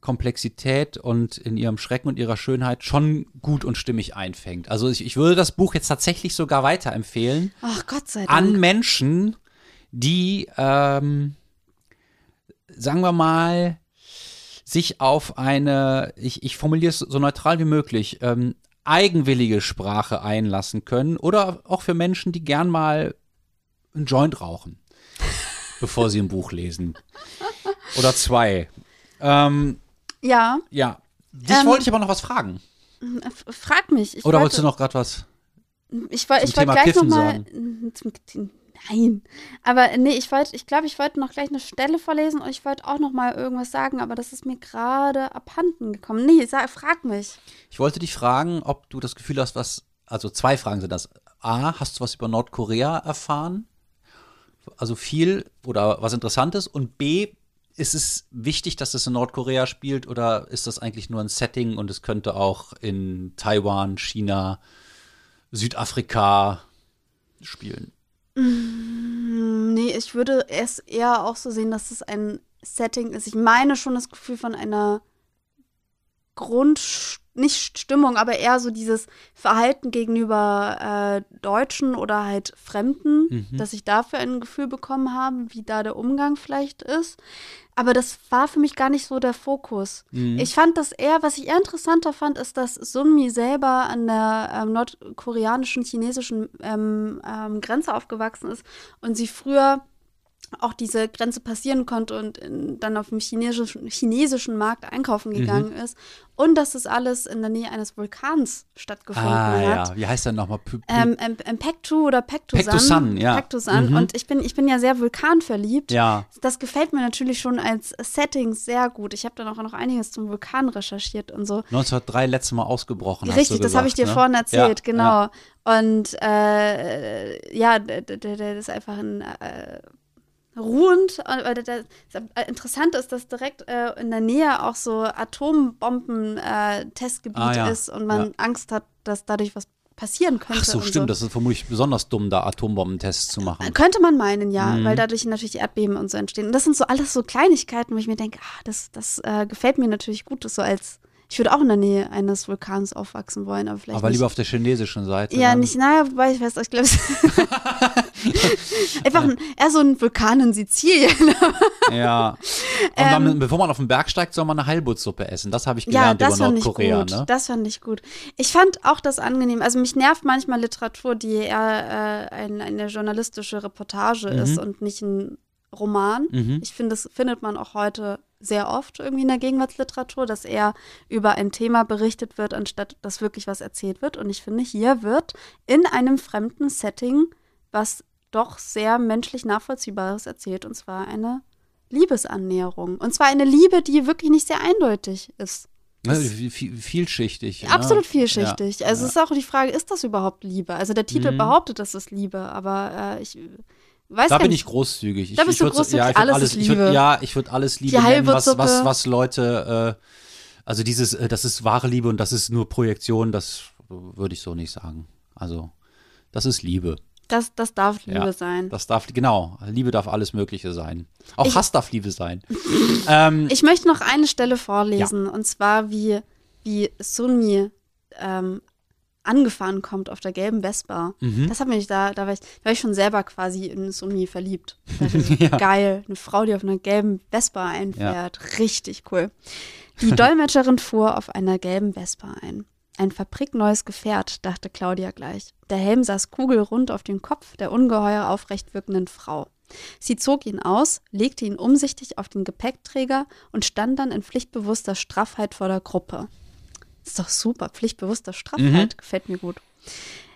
Komplexität und in ihrem Schrecken und ihrer Schönheit schon gut und stimmig einfängt. Also ich, ich würde das Buch jetzt tatsächlich sogar weiterempfehlen Ach, Gott sei Dank. an Menschen, die, ähm, sagen wir mal, sich auf eine, ich, ich formuliere es so neutral wie möglich, ähm, eigenwillige Sprache einlassen können oder auch für Menschen, die gern mal einen Joint rauchen, bevor sie ein Buch lesen. Oder zwei. Ähm, ja, ja, dich Ähm, wollte ich aber noch was fragen. Frag mich. Ich Oder wollte- wolltest du noch gerade was? Ich wollte Zum ich wollte gleich nochmal. Nein. Aber nee, ich wollte, ich glaube, ich wollte noch gleich eine Stelle vorlesen und ich wollte auch noch mal irgendwas sagen, aber das ist mir gerade abhanden gekommen. Nee, sag, frag mich. Ich wollte dich fragen, ob du das Gefühl hast, was, also zwei Fragen sind das. A, hast du was über Nordkorea erfahren? Also viel oder was Interessantes? Und B, ist es wichtig, dass es in Nordkorea spielt oder ist das eigentlich nur ein Setting und es könnte auch in Taiwan, China, Südafrika spielen? Hm, Nee, ich würde es eher auch so sehen, dass es ein Setting ist. Ich meine schon das Gefühl von einer Grund, nicht Stimmung, aber eher so dieses Verhalten gegenüber äh, Deutschen oder halt Fremden, Mhm. dass ich dafür ein Gefühl bekommen habe, wie da der Umgang vielleicht ist. Aber das war für mich gar nicht so der Fokus. Mhm. Ich fand das eher, was ich eher interessanter fand, ist, dass Sunmi selber an der ähm, nordkoreanischen, chinesischen ähm, ähm, Grenze aufgewachsen ist und sie früher auch diese Grenze passieren konnte und in, dann auf dem chinesischen, chinesischen Markt einkaufen Mhm. gegangen ist. Und dass das alles in der Nähe eines Vulkans stattgefunden Ah hat. ja, wie heißt der nochmal? Ähm, ähm, ähm, Pektu oder Pektusan. Pektusan, ja. Pektusan. Mhm. Und ich bin, ich bin ja sehr vulkanverliebt. ja, Das gefällt mir natürlich schon als Setting sehr gut. Ich habe dann auch noch einiges zum Vulkan recherchiert und so. 1903 letztes Mal ausgebrochen. Richtig, du das habe ich dir gesagt, ne? vorhin erzählt, Ja, genau. ja. Und äh, ja, der ist einfach ein äh, ruhend. Äh, das Interessante ist, dass direkt äh, in der Nähe auch so Atombomben-Testgebiet Ah, ja. ist und man Ja. Angst hat, dass dadurch was passieren könnte. Ach so, stimmt. Das ist vermutlich besonders dumm, da Atombombentests zu machen. Könnte man meinen, ja, Mhm. weil dadurch natürlich Erdbeben und so entstehen. Und das sind so alles so Kleinigkeiten, wo ich mir denke, ah, das, das äh, gefällt mir natürlich gut, das so als, ich würde auch in der Nähe eines Vulkans aufwachsen wollen, aber vielleicht Aber nicht. lieber auf der chinesischen Seite. ja, dann. nicht, naja, wobei ich weiß, ich glaube, einfach ein, eher so ein Vulkan in Sizilien. Ja. Und Ähm, dann, bevor man auf den Berg steigt, soll man eine Heilbuttsuppe essen. Das habe ich ja, gelernt das über Nordkorea. gut. Ne? Das fand ich gut. Ich fand auch das angenehm. Also mich nervt manchmal Literatur, die eher äh, ein, eine journalistische Reportage ist und nicht ein Roman. Mhm. Ich finde, das findet man auch heute sehr oft irgendwie in der Gegenwartsliteratur, dass eher über ein Thema berichtet wird, anstatt dass wirklich was erzählt wird. Und ich finde, hier wird in einem fremden Setting was doch sehr menschlich Nachvollziehbares erzählt, und zwar eine Liebesannäherung. Und zwar eine Liebe, die wirklich nicht sehr eindeutig ist. Vi- vielschichtig. ne? Absolut vielschichtig. Ja, also ja. es ist auch die Frage, ist das überhaupt Liebe? Also der Titel Mhm. behauptet, das ist Liebe, aber äh, ich weiß Da bin nicht. ich großzügig. Ich, Da bist ich du großzügig, Ja, ich alles alles, ist ich würd, Liebe. ja, ich würde alles Liebe nennen, was, was, was Leute, äh, also dieses, äh, das ist wahre Liebe und das ist nur Projektion, das würde ich so nicht sagen. Also, das ist Liebe. Das, das darf Liebe Ja, sein. Das darf, genau, Liebe darf alles Mögliche sein. Auch Ich- Hass darf Liebe sein. ähm, Ich möchte noch eine Stelle vorlesen, und zwar wie, wie Sunmi ähm, angefahren kommt auf der gelben Vespa. Mhm. Das hat mich da, da war ich, da war ich schon selber quasi in Sunmi verliebt. Ich, Geil, eine Frau, die auf einer gelben Vespa einfährt. Richtig cool. Die Dolmetscherin fuhr auf einer gelben Vespa ein. Ein fabrikneues Gefährt, dachte Claudia gleich. Der Helm saß kugelrund auf dem Kopf der ungeheuer aufrecht wirkenden Frau. Sie zog ihn aus, legte ihn umsichtig auf den Gepäckträger und stand dann in pflichtbewusster Straffheit vor der Gruppe. Ist doch super, pflichtbewusster Straffheit, gefällt mir gut.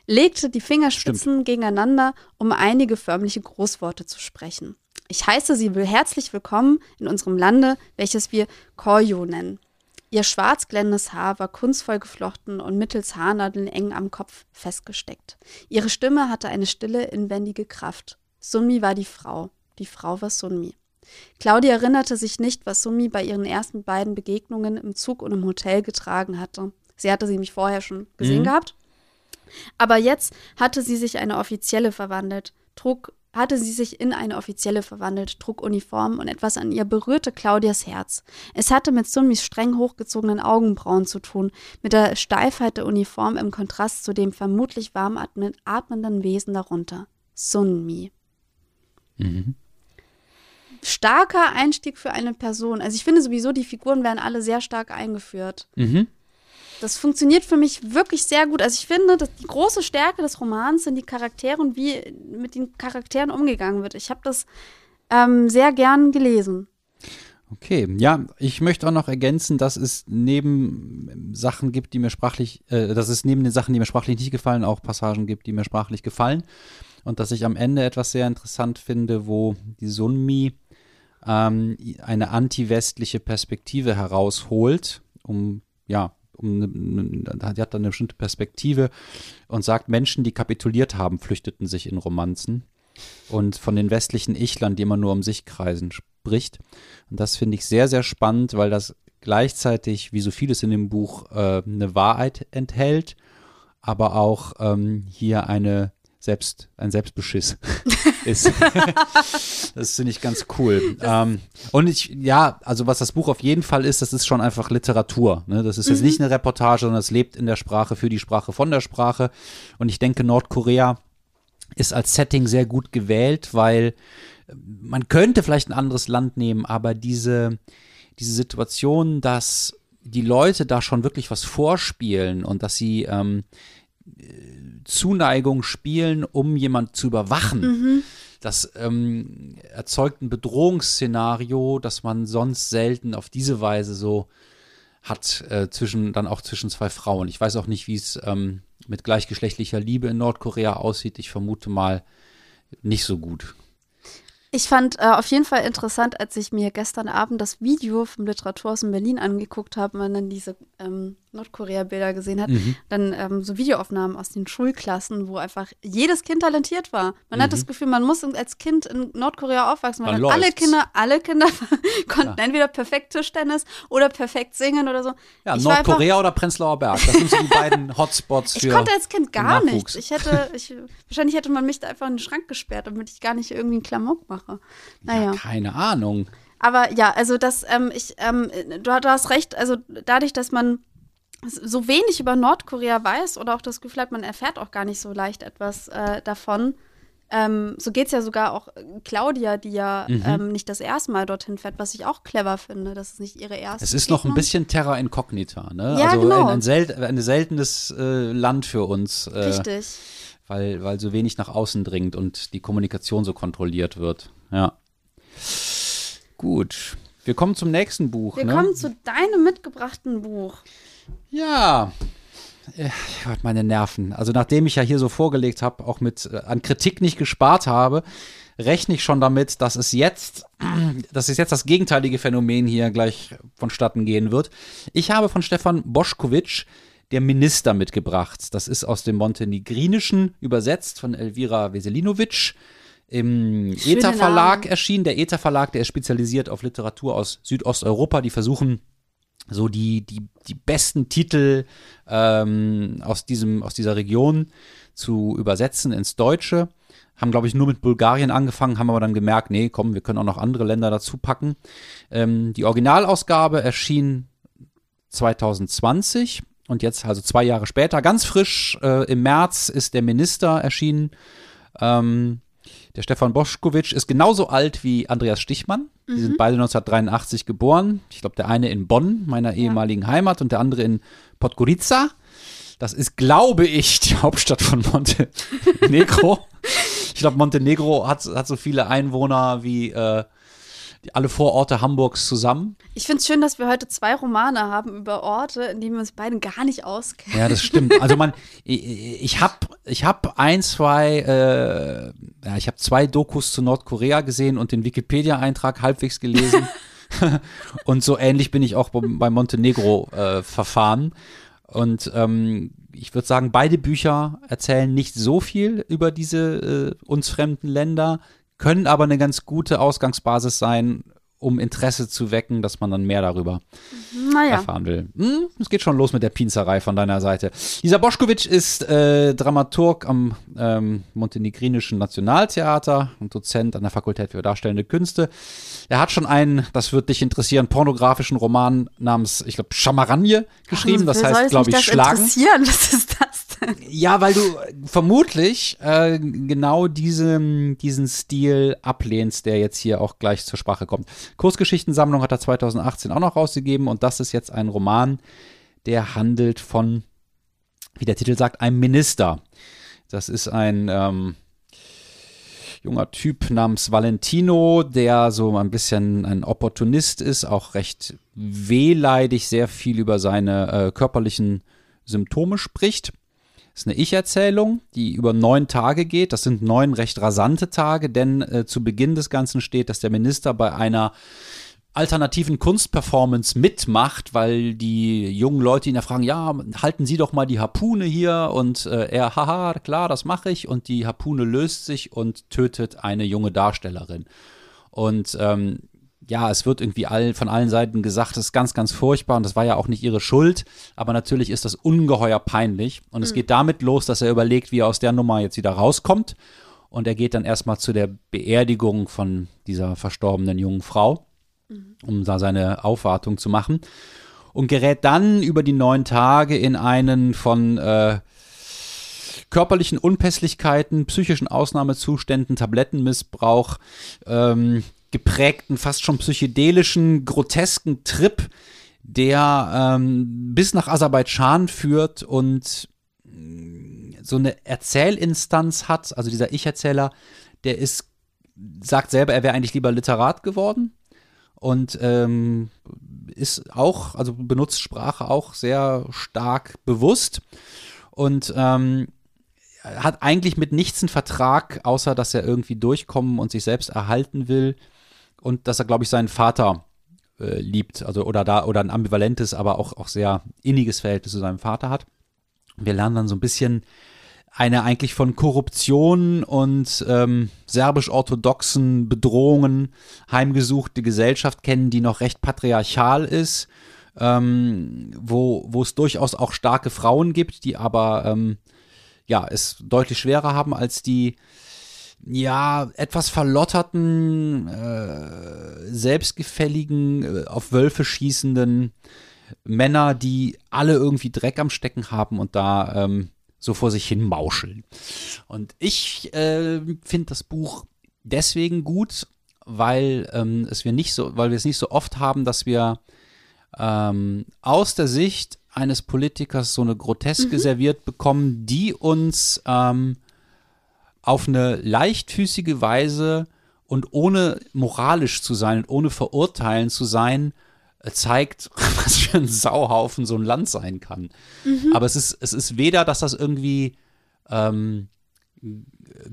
Legte die Fingerspitzen gegeneinander, um einige förmliche Großworte zu sprechen. Ich heiße Sie will herzlich willkommen in unserem Lande, welches wir Koryo nennen. Ihr schwarz glänzendes Haar war kunstvoll geflochten und mittels Haarnadeln eng am Kopf festgesteckt. Ihre Stimme hatte eine stille, inwendige Kraft. Sunmi war die Frau. Die Frau war Sunmi. Claudia erinnerte sich nicht, was Sunmi bei ihren ersten beiden Begegnungen im Zug und im Hotel getragen hatte. Sie hatte sie nämlich vorher schon gesehen Mhm. gehabt. Aber jetzt hatte sie sich eine offizielle verwandelt, trug, hatte sie sich in eine offizielle verwandelt, trug Uniform und etwas an ihr berührte Claudias Herz. Es hatte mit Sunmis streng hochgezogenen Augenbrauen zu tun, mit der Steifheit der Uniform im Kontrast zu dem vermutlich warm atmen- atmenden Wesen darunter. Sunmi. mhm. Starker Einstieg für eine Person. Also ich finde sowieso, die Figuren werden alle sehr stark eingeführt. Mhm. Das funktioniert für mich wirklich sehr gut. Also ich finde, dass die große Stärke des Romans sind die Charaktere und wie mit den Charakteren umgegangen wird. Ich habe das ähm, sehr gern gelesen. Okay, ja, ich möchte auch noch ergänzen, dass es neben Sachen gibt, die mir sprachlich, äh, dass es neben den Sachen, die mir sprachlich nicht gefallen, auch Passagen gibt, die mir sprachlich gefallen. Und dass ich am Ende etwas sehr interessant finde, wo die Sunmi ähm, eine anti-westliche Perspektive herausholt, um, ja, um eine, die hat dann eine bestimmte Perspektive und sagt, Menschen, die kapituliert haben, flüchteten sich in Romanzen und von den westlichen Ichlern, die immer nur um sich kreisen, spricht. Und das finde ich sehr, sehr spannend, weil das gleichzeitig, wie so vieles in dem Buch, äh, eine Wahrheit enthält, aber auch ähm, hier eine selbst, ein Selbstbeschiss ist. das finde ich ganz cool. Ähm, und ich, ja, also was das Buch auf jeden Fall ist, das ist schon einfach Literatur. Ne? Das ist jetzt mhm. nicht eine Reportage, sondern es lebt in der Sprache, für die Sprache, von der Sprache. Und ich denke, Nordkorea ist als Setting sehr gut gewählt, weil man könnte vielleicht ein anderes Land nehmen, aber diese, diese Situation, dass die Leute da schon wirklich was vorspielen und dass sie ähm, Zuneigung spielen, um jemand zu überwachen. Mhm. Das ähm, erzeugt ein Bedrohungsszenario, das man sonst selten auf diese Weise so hat, äh, zwischen, dann auch zwischen zwei Frauen. Ich weiß auch nicht, wie es ähm, mit gleichgeschlechtlicher Liebe in Nordkorea aussieht. Ich vermute mal nicht so gut. Ich fand äh, auf jeden Fall interessant, als ich mir gestern Abend das Video vom Literaturhaus in Berlin angeguckt habe, man dann diese ähm, Nordkorea-Bilder gesehen hat, mhm. dann ähm, so Videoaufnahmen aus den Schulklassen, wo einfach jedes Kind talentiert war. Man mhm. hat das Gefühl, man muss als Kind in Nordkorea aufwachsen. Man hat alle Kinder, alle Kinder konnten ja. entweder perfekt Tischtennis oder perfekt singen oder so. Ja, ich Nordkorea einfach, oder Prenzlauer Berg. Das sind so die beiden Hotspots für Ich konnte als Kind gar nichts. Ich hätte, ich, wahrscheinlich hätte man mich da einfach in den Schrank gesperrt, damit ich gar nicht irgendwie einen Klamauk mache. Naja. Ja, keine Ahnung. Aber ja, also das, ähm, ich, ähm, du, du hast recht, also dadurch, dass man so wenig über Nordkorea weiß oder auch das Gefühl hat, man erfährt auch gar nicht so leicht etwas äh, davon. Ähm, so geht es ja sogar auch Claudia, die ja mhm. ähm, nicht das erste Mal dorthin fährt, was ich auch clever finde. Das ist nicht ihre erste. Es ist Begegnung. noch ein bisschen Terra Incognita, ne? Ja, also genau. ein, ein, sel ein seltenes äh, Land für uns. Äh, Richtig. Weil, weil so wenig nach außen dringt und die Kommunikation so kontrolliert wird. Ja. Gut. Wir kommen zum nächsten Buch. Wir ne? kommen zu deinem mitgebrachten Buch. Ja, Gott, meine Nerven. Also nachdem ich ja hier so vorgelegt habe, auch mit äh, an Kritik nicht gespart habe, rechne ich schon damit, dass es jetzt, dass es jetzt das gegenteilige Phänomen hier gleich vonstatten gehen wird. Ich habe von Stefan Boschkowitsch der Minister mitgebracht. Das ist aus dem Montenegrinischen übersetzt von Elvira Veselinovic im ETA Verlag erschienen. Der ETA Verlag, der ist spezialisiert auf Literatur aus Südosteuropa. Die versuchen so die, die, die besten Titel ähm, aus, diesem, aus dieser Region zu übersetzen ins Deutsche. Haben, glaube ich, nur mit Bulgarien angefangen, haben aber dann gemerkt, nee, komm, wir können auch noch andere Länder dazu packen. Ähm, die Originalausgabe erschien 2020 und jetzt, also zwei Jahre später, ganz frisch, äh, im März ist der Minister erschienen. Ähm, der Stefan Boschkowitsch ist genauso alt wie Andreas Stichmann. Mhm. Die sind mhm. beide 1983 geboren. Ich glaube, der eine in Bonn, meiner ehemaligen ja. Heimat, und der andere in Podgorica. Das ist, glaube ich, die Hauptstadt von Montenegro. ich glaube, Montenegro hat, hat so viele Einwohner wie äh, alle Vororte Hamburgs zusammen. Ich finde es schön, dass wir heute zwei Romane haben über Orte, in denen wir uns beide gar nicht auskennen. Ja, das stimmt. Also man, ich, ich habe ich hab ein, zwei, äh, ja, ich habe zwei Dokus zu Nordkorea gesehen und den Wikipedia-Eintrag halbwegs gelesen. und so ähnlich bin ich auch bei Montenegro äh, verfahren. Und ähm, ich würde sagen, beide Bücher erzählen nicht so viel über diese äh, uns fremden Länder, können aber eine ganz gute Ausgangsbasis sein, um Interesse zu wecken, dass man dann mehr darüber naja. erfahren will. Hm, es geht schon los mit der Pinzerei von deiner Seite. Lisa Boschkowitsch ist äh, Dramaturg am ähm, Montenegrinischen Nationaltheater und Dozent an der Fakultät für Darstellende Künste. Er hat schon einen, das wird dich interessieren, pornografischen Roman namens, ich glaube, Schamaranje geschrieben. Ach, das heißt, glaube ich, das Schlagen. Interessieren? Was ist das Ja, weil du vermutlich äh, genau diesen, diesen Stil ablehnst, der jetzt hier auch gleich zur Sprache kommt. Kursgeschichtensammlung hat er 2018 auch noch rausgegeben und das ist jetzt ein Roman, der handelt von, wie der Titel sagt, einem Minister. Das ist ein, ähm, junger Typ namens Valentino, der so ein bisschen ein Opportunist ist, auch recht wehleidig sehr viel über seine äh, körperlichen Symptome spricht. Ist eine Ich-Erzählung, die über neun Tage geht. Das sind neun recht rasante Tage, denn äh, zu Beginn des Ganzen steht, dass der Minister bei einer alternativen Kunstperformance mitmacht, weil die jungen Leute ihn ja fragen, ja, halten Sie doch mal die Harpune hier und äh, er, haha, klar, das mache ich und die Harpune löst sich und tötet eine junge Darstellerin. Und ähm, ja, es wird irgendwie all, von allen Seiten gesagt, das ist ganz, ganz furchtbar und das war ja auch nicht ihre Schuld, aber natürlich ist das ungeheuer peinlich und mhm. es geht damit los, dass er überlegt, wie er aus der Nummer jetzt wieder rauskommt und er geht dann erstmal zu der Beerdigung von dieser verstorbenen jungen Frau um da seine Aufwartung zu machen. Und gerät dann über die neun Tage in einen von äh, körperlichen Unpässlichkeiten, psychischen Ausnahmezuständen, Tablettenmissbrauch, ähm, geprägten, fast schon psychedelischen, grotesken Trip, der ähm, bis nach Aserbaidschan führt und mm, so eine Erzählinstanz hat. Also dieser Ich-Erzähler, der ist, sagt selber, er wäre eigentlich lieber Literat geworden und ähm, ist auch, also benutzt Sprache auch sehr stark bewusst und ähm, hat eigentlich mit nichts einen Vertrag, außer dass er irgendwie durchkommen und sich selbst erhalten will und dass er, glaube ich, seinen Vater äh, liebt, also oder da oder ein ambivalentes, aber auch, auch sehr inniges Verhältnis zu seinem Vater hat. Wir lernen dann so ein bisschen eine eigentlich von Korruption und ähm, serbisch-orthodoxen Bedrohungen heimgesuchte Gesellschaft kennen, die noch recht patriarchal ist, ähm, wo, wo es durchaus auch starke Frauen gibt, die aber ähm, ja, es deutlich schwerer haben als die ja, etwas verlotterten, äh, selbstgefälligen, äh, auf Wölfe schießenden Männer, die alle irgendwie Dreck am Stecken haben und da ähm, so vor sich hin mauscheln. Und ich äh, finde das Buch deswegen gut, weil ähm, es wir nicht so, weil wir es nicht so oft haben, dass wir ähm, aus der Sicht eines Politikers so eine Groteske mhm. serviert bekommen, die uns ähm, auf eine leichtfüßige Weise und ohne moralisch zu sein und ohne verurteilen zu sein, zeigt, was für ein Sauhaufen so ein Land sein kann. Mhm. Aber es ist, es ist weder, dass das irgendwie ähm,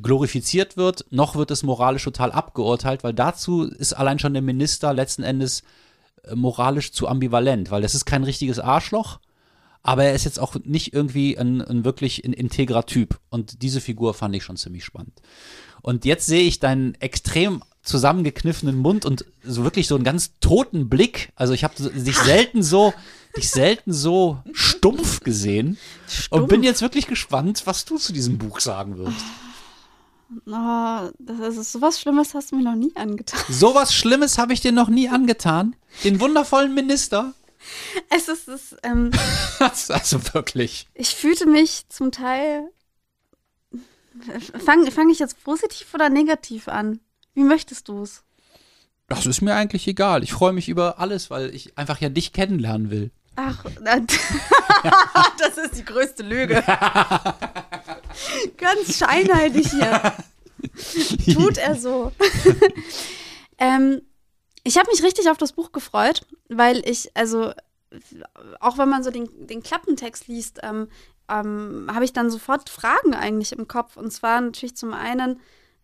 glorifiziert wird, noch wird es moralisch total abgeurteilt, weil dazu ist allein schon der Minister letzten Endes äh, moralisch zu ambivalent, weil das ist kein richtiges Arschloch, aber er ist jetzt auch nicht irgendwie ein, ein wirklich ein integrer Typ. Und diese Figur fand ich schon ziemlich spannend. Und jetzt sehe ich deinen extrem zusammengekniffenen Mund und so wirklich so einen ganz toten Blick. Also ich habe dich selten so, dich selten so stumpf gesehen stumpf. und bin jetzt wirklich gespannt, was du zu diesem Buch sagen wirst. Oh, das ist sowas Schlimmes hast du mir noch nie angetan. Sowas Schlimmes habe ich dir noch nie angetan. Den wundervollen Minister. Es ist es. Ähm, also wirklich. Ich fühlte mich zum Teil. Fange fang ich jetzt positiv oder negativ an? Wie möchtest du es? Das ist mir eigentlich egal. Ich freue mich über alles, weil ich einfach ja dich kennenlernen will. Ach, das ist die größte Lüge. Ganz scheinheilig hier. Tut er so. ähm, ich habe mich richtig auf das Buch gefreut, weil ich, also, auch wenn man so den, den Klappentext liest, ähm, ähm, habe ich dann sofort Fragen eigentlich im Kopf. Und zwar natürlich zum einen,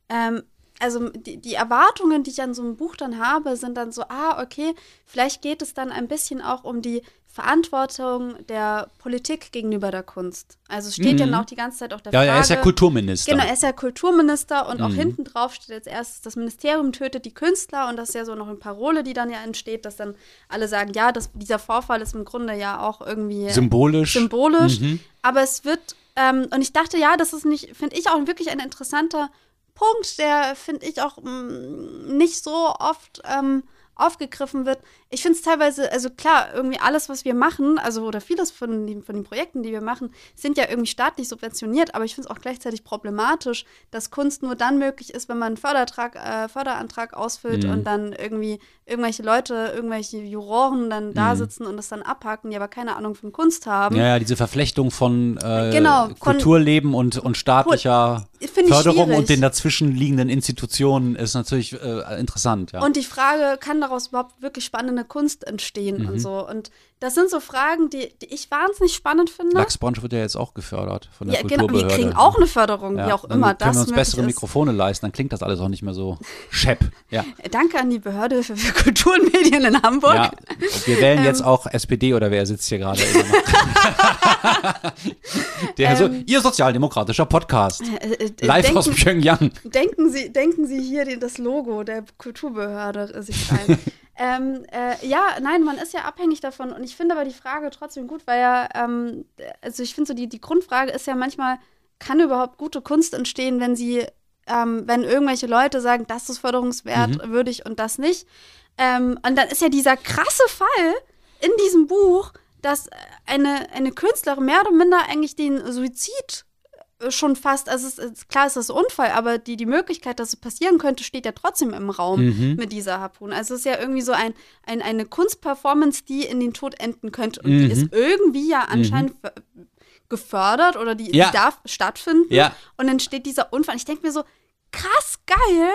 ähm, also die, die, Erwartungen, die ich an so einem Buch dann habe, sind dann so, ah, okay, vielleicht geht es dann ein bisschen auch um die Verantwortung der Politik gegenüber der Kunst. Also es steht mhm. ja noch die ganze Zeit auch der ja, Frage. Ja, er ist ja Kulturminister. Genau, er ist ja Kulturminister und mhm. auch hinten drauf steht jetzt erst, das Ministerium tötet die Künstler und das ist ja so noch eine Parole, die dann ja entsteht, dass dann alle sagen, ja, das, dieser Vorfall ist im Grunde ja auch irgendwie symbolisch. Symbolisch. Mhm. Aber es wird, ähm, und ich dachte, ja, das ist nicht, finde ich auch wirklich ein interessanter Punkt, der finde ich auch mh, mm, nicht so oft ähm, aufgegriffen wird. Ich finde es teilweise, also klar, irgendwie alles, was wir machen, also oder vieles von den, von den Projekten, die wir machen, sind ja irgendwie staatlich subventioniert, aber ich finde es auch gleichzeitig problematisch, dass Kunst nur dann möglich ist, wenn man einen Fördertrag, äh, Förderantrag ausfüllt Mhm. und dann irgendwie irgendwelche Leute, irgendwelche Juroren dann da Mhm. sitzen und das dann abhaken, die aber keine Ahnung von Kunst haben. Ja, ja, diese Verflechtung von äh, Genau, von- Kulturleben und, und staatlicher Förderung schwierig. und den dazwischen liegenden Institutionen ist natürlich äh, interessant, ja. Und die Frage, kann daraus überhaupt wirklich spannende Kunst entstehen Mhm. und so? Und das sind so Fragen, die, die ich wahnsinnig spannend finde. Lachsbranche wird ja jetzt auch gefördert von der ja, genau, und die Kulturbehörde. kriegen auch eine Förderung, ja, wie auch immer können das wir uns bessere ist. Mikrofone leisten, dann klingt das alles auch nicht mehr so schepp. Ja, Danke an die Behörde für, für Kultur und Medien in Hamburg. ja. Wir wählen Ähm. jetzt auch SPD oder wer sitzt hier gerade? Der so, Ähm. ihr sozialdemokratischer Podcast. Äh, äh, Live aus denken, Pyongyang. denken, Sie, denken Sie hier den, das Logo der Kulturbehörde äh, sich rein. ähm, äh, ja, nein, man ist ja abhängig davon. Und ich finde aber die Frage trotzdem gut, weil ja, ähm, also ich finde so, die, die Grundfrage ist ja manchmal, kann überhaupt gute Kunst entstehen, wenn sie, ähm, wenn irgendwelche Leute sagen, das ist förderungswert, Mhm. würdig und das nicht. Ähm, und dann ist ja dieser krasse Fall in diesem Buch, dass eine, eine Künstlerin mehr oder minder eigentlich den Suizid schon fast, also es ist, klar ist das Unfall, aber die, die Möglichkeit, dass es passieren könnte, steht ja trotzdem im Raum Mhm. mit dieser Harpune. Also es ist ja irgendwie so ein, ein, eine Kunstperformance, die in den Tod enden könnte. Und Mhm. die ist irgendwie ja anscheinend ver- gefördert oder die, Ja. die darf stattfinden. Ja. Und dann steht dieser Unfall. Ich denke mir so, krass geil,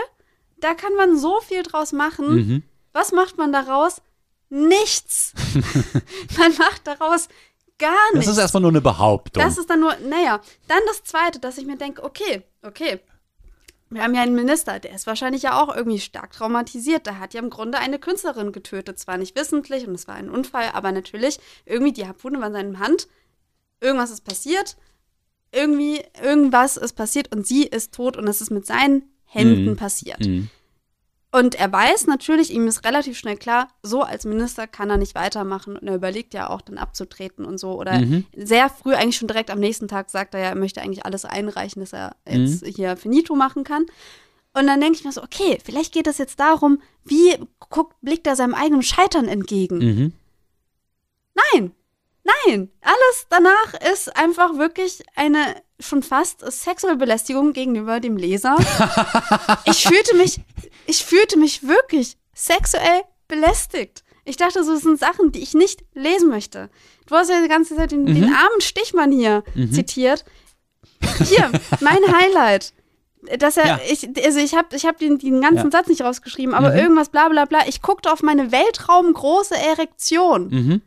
da kann man so viel draus machen. Mhm. Was macht man daraus? Nichts. man macht daraus gar Das nichts. ist erstmal nur eine Behauptung. Das ist dann nur, naja, dann das Zweite, dass ich mir denke, okay, okay. Wir haben ja einen Minister, der ist wahrscheinlich ja auch irgendwie stark traumatisiert. Der hat ja im Grunde eine Künstlerin getötet. Zwar nicht wissentlich und es war ein Unfall, aber natürlich, irgendwie die Harpune war in seiner Hand. Irgendwas ist passiert. Irgendwie, irgendwas ist passiert und sie ist tot und es ist mit seinen Händen Mhm. passiert. Mhm. Und er weiß natürlich, ihm ist relativ schnell klar, so als Minister kann er nicht weitermachen. Und er überlegt ja auch, dann abzutreten und so. Oder Mhm. sehr früh, eigentlich schon direkt am nächsten Tag, sagt er ja, er möchte eigentlich alles einreichen, dass er jetzt hier Finito machen kann. Und dann denke ich mir so, okay, vielleicht geht es jetzt darum, wie guckt, blickt er seinem eigenen Scheitern entgegen. Mhm. Nein, nein, alles danach ist einfach wirklich eine schon fast sexuelle Belästigung gegenüber dem Leser. ich fühlte mich, ich fühlte mich wirklich sexuell belästigt. Ich dachte, so das sind Sachen, die ich nicht lesen möchte. Du hast ja die ganze Zeit den, den armen Stichmann hier zitiert. Hier, mein Highlight. Dass er, Ja. ich, also ich habe ich hab den, den ganzen Ja. Satz nicht rausgeschrieben, aber Mhm. irgendwas bla bla bla. Ich guckte auf meine weltraumgroße Erektion. Mhm.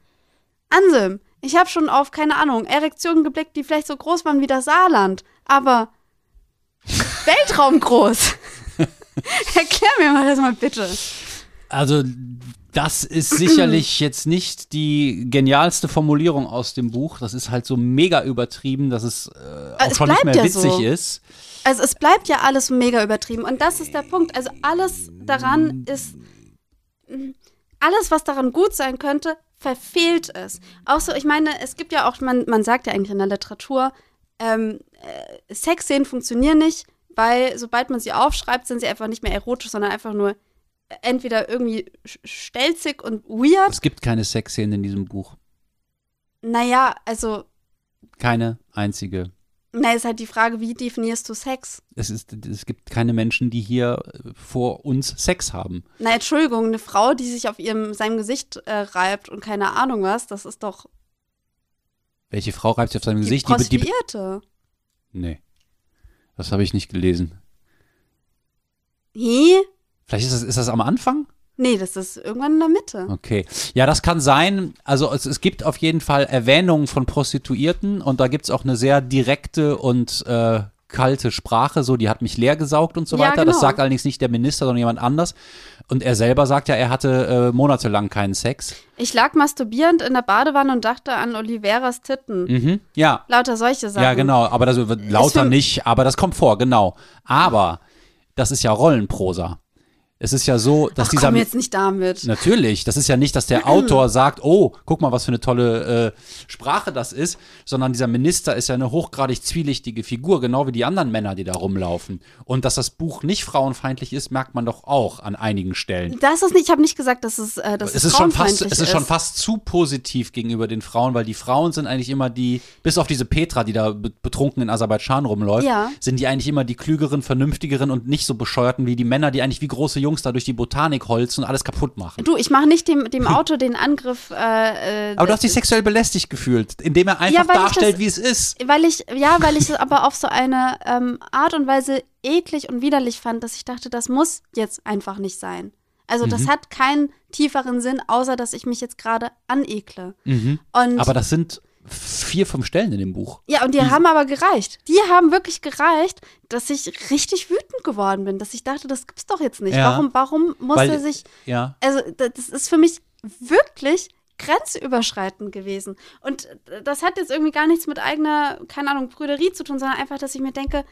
Anselm, ich habe schon auf, keine Ahnung, Erektionen geblickt, die vielleicht so groß waren wie das Saarland, aber weltraumgroß. Erklär mir mal das mal bitte. Also, das ist sicherlich jetzt nicht die genialste Formulierung aus dem Buch. Das ist halt so mega übertrieben, dass es äh, auch es schon nicht mehr ja witzig so. ist. Also es bleibt ja alles mega übertrieben und das ist der Punkt. Also alles daran ist, alles, was daran gut sein könnte, verfehlt es. Auch so, ich meine, es gibt ja auch, man, man sagt ja eigentlich in der Literatur, ähm, äh, Sexszenen funktionieren nicht, weil sobald man sie aufschreibt, sind sie einfach nicht mehr erotisch, sondern einfach nur entweder irgendwie stelzig und weird. Es gibt keine Sexszenen in diesem Buch. Naja, also, Keine einzige. Na, ist halt die Frage, wie definierst du Sex? Es, ist, es gibt keine Menschen, die hier äh, vor uns Sex haben. Na, Entschuldigung, eine Frau, die sich auf ihrem, seinem Gesicht äh, reibt und keine Ahnung was, das ist doch Welche Frau reibt sich auf seinem die Gesicht? Die, die, Prostituierte. nee. Das habe ich nicht gelesen. Hä? Vielleicht ist das, ist das am Anfang? Nee, das ist irgendwann in der Mitte. Okay. Ja, das kann sein. Also es, es gibt auf jeden Fall Erwähnungen von Prostituierten und da gibt es auch eine sehr direkte und äh, kalte Sprache, so die hat mich leer gesaugt und so Ja, weiter. Das genau. sagt allerdings nicht der Minister, sondern jemand anders. Und er selber sagt ja, er hatte äh, monatelang keinen Sex. Ich lag masturbierend in der Badewanne und dachte an Oliveras Titten. Mhm. Ja, Lauter solche Sachen. ja, genau. Aber das wird lauter nicht, aber das kommt vor, genau. Aber das ist ja Rollenprosa. Es ist ja so, dass Ach, dieser komm jetzt nicht damit. Natürlich, das ist ja nicht, dass der Autor sagt, oh, guck mal, was für eine tolle äh, Sprache das ist, sondern dieser Minister ist ja eine hochgradig zwielichtige Figur, genau wie die anderen Männer, die da rumlaufen. Und dass das Buch nicht frauenfeindlich ist, merkt man doch auch an einigen Stellen. Das ist nicht, ich habe nicht gesagt, dass es, äh, dass Es ist, schon fast, es ist schon fast zu positiv gegenüber den Frauen, weil die Frauen sind eigentlich immer die, bis auf diese Petra, die da be- betrunken in Aserbaidschan rumläuft, Ja. sind die eigentlich immer die klügeren, vernünftigeren und nicht so bescheuerten wie die Männer, die eigentlich wie große Jungs da durch die Botanik holzen und alles kaputt machen. Du, ich mache nicht dem, dem Autor den Angriff. Äh, äh, Aber du hast dich sexuell belästigt gefühlt, indem er einfach Ja, darstellt, das- wie es ist. Weil ich, ja, weil ich es aber auf so eine ähm, Art und Weise eklig und widerlich fand, dass ich dachte, das muss jetzt einfach nicht sein. Also das Mhm. hat keinen tieferen Sinn, außer dass ich mich jetzt gerade anekle. Und Mhm. Aber das sind vier, fünf Stellen in dem Buch. ja, und die haben aber gereicht. Die haben wirklich gereicht, dass ich richtig wütend geworden bin, dass ich dachte, das gibt's doch jetzt nicht. Ja. Warum, warum muss Weil- er sich Ja. also da- das ist für mich wirklich grenzüberschreitend gewesen. Und das hat jetzt irgendwie gar nichts mit eigener, keine Ahnung, Brüderie zu tun, sondern einfach, dass ich mir denke,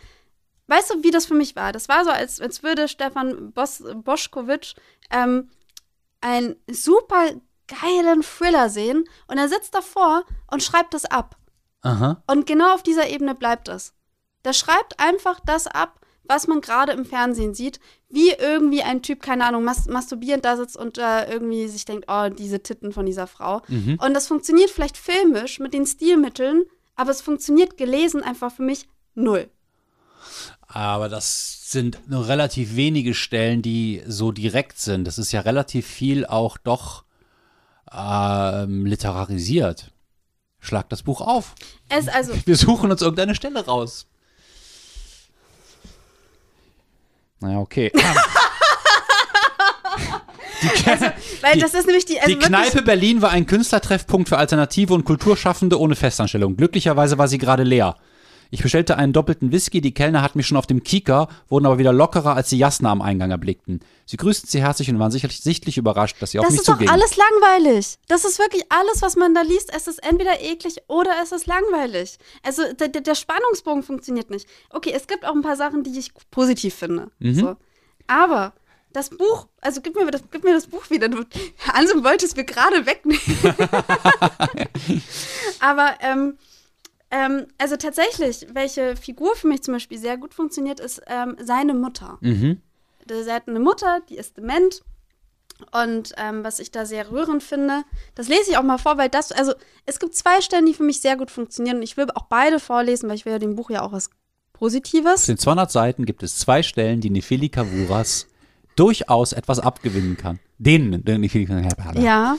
weißt du, wie das für mich war? Das war so, als, als würde Stefan Bos Boschkowitsch ähm, einen super geilen Thriller sehen und er sitzt davor und schreibt das ab. Aha. Und genau auf dieser Ebene bleibt es. Der schreibt einfach das ab, was man gerade im Fernsehen sieht, wie irgendwie ein Typ, keine Ahnung, mas masturbierend da sitzt und äh, irgendwie sich denkt, oh, diese Titten von dieser Frau. Mhm. Und das funktioniert vielleicht filmisch mit den Stilmitteln, aber es funktioniert gelesen einfach für mich null. Aber das sind nur relativ wenige Stellen, die so direkt sind. Das ist ja relativ viel auch doch ähm, literarisiert. Schlag das Buch auf. Es also, Wir suchen uns irgendeine Stelle raus. Naja, okay. weil das ist nämlich die, also die Kneipe Berlin war ein Künstlertreffpunkt für Alternative und Kulturschaffende ohne Festanstellung. Glücklicherweise war sie gerade leer. Ich bestellte einen doppelten Whisky, die Kellner hatten mich schon auf dem Kieker, wurden aber wieder lockerer, als sie Jasna am Eingang erblickten. Sie grüßten sie herzlich und waren sicherlich sichtlich überrascht, dass sie auf Das mich ist doch zugingen. alles langweilig. Das ist wirklich alles, was man da liest. Es ist entweder eklig oder es ist langweilig. Also der, der der Spannungsbogen funktioniert nicht. Okay, es gibt auch ein paar Sachen, die ich positiv finde. Mhm. So. Aber das Buch, also gib mir das, gib mir das Buch wieder. Du, Ansem wollte es mir gerade wegnehmen. Aber ähm, ähm, also tatsächlich, welche Figur für mich zum Beispiel sehr gut funktioniert, ist ähm, seine Mutter. Mhm. Sie hat eine Mutter, die ist dement. Und ähm, was ich da sehr rührend finde, das lese ich auch mal vor, weil das, also es gibt zwei Stellen, die für mich sehr gut funktionieren. Und ich will auch beide vorlesen, weil ich will ja dem Buch ja auch was Auf Positives. den 200 Seiten gibt es zwei Stellen, die Nefeli Kavuras durchaus etwas abgewinnen kann. Denen, den Nefeli Kavuras. Ja.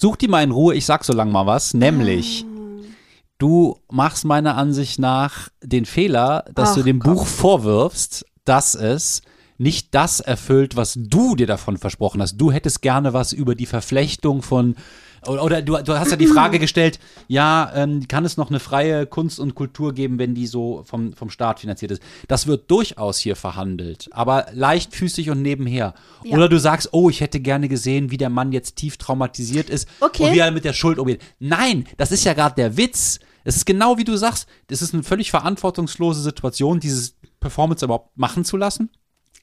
Such die mal in Ruhe, ich sag so lang mal was, nämlich du machst meiner Ansicht nach den Fehler, dass du Ach, dem komm. Buch vorwirfst, dass es nicht das erfüllt, was du dir davon versprochen hast. Du hättest gerne was über die Verflechtung von oder, du, du hast ja die Frage gestellt, ja, ähm, kann es noch eine freie Kunst und Kultur geben, wenn die so vom, vom Staat finanziert ist? Das wird durchaus hier verhandelt, aber leichtfüßig und nebenher. Ja. Oder du sagst, oh, ich hätte gerne gesehen, wie der Mann jetzt tief traumatisiert ist Okay. und wie er mit der Schuld umgeht. Nein, das ist ja gerade der Witz. Es ist genau wie du sagst, das ist eine völlig verantwortungslose Situation, dieses Performance überhaupt machen zu lassen.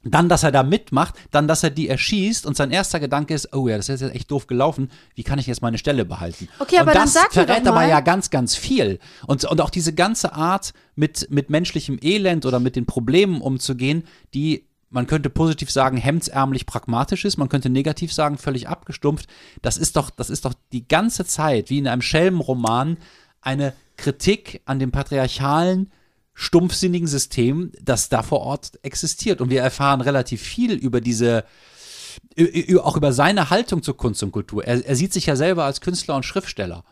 Dann, dass er da mitmacht, dann, dass er die erschießt und sein erster Gedanke ist, oh ja, das ist jetzt echt doof gelaufen, wie kann ich jetzt meine Stelle behalten? Okay, und aber dann das sag mir verrät aber ja ganz, ganz viel. Und, und auch diese ganze Art, mit, mit menschlichem Elend oder mit den Problemen umzugehen, die man könnte positiv sagen, hemdsärmlich pragmatisch ist, man könnte negativ sagen, völlig abgestumpft. Das ist doch, das ist doch die ganze Zeit, wie in einem Schelmenroman, eine Kritik an dem patriarchalen, stumpfsinnigen System, das da vor Ort existiert. Und wir erfahren relativ viel über diese, auch über seine Haltung zur Kunst und Kultur. Er, er sieht sich ja selber als Künstler und Schriftsteller.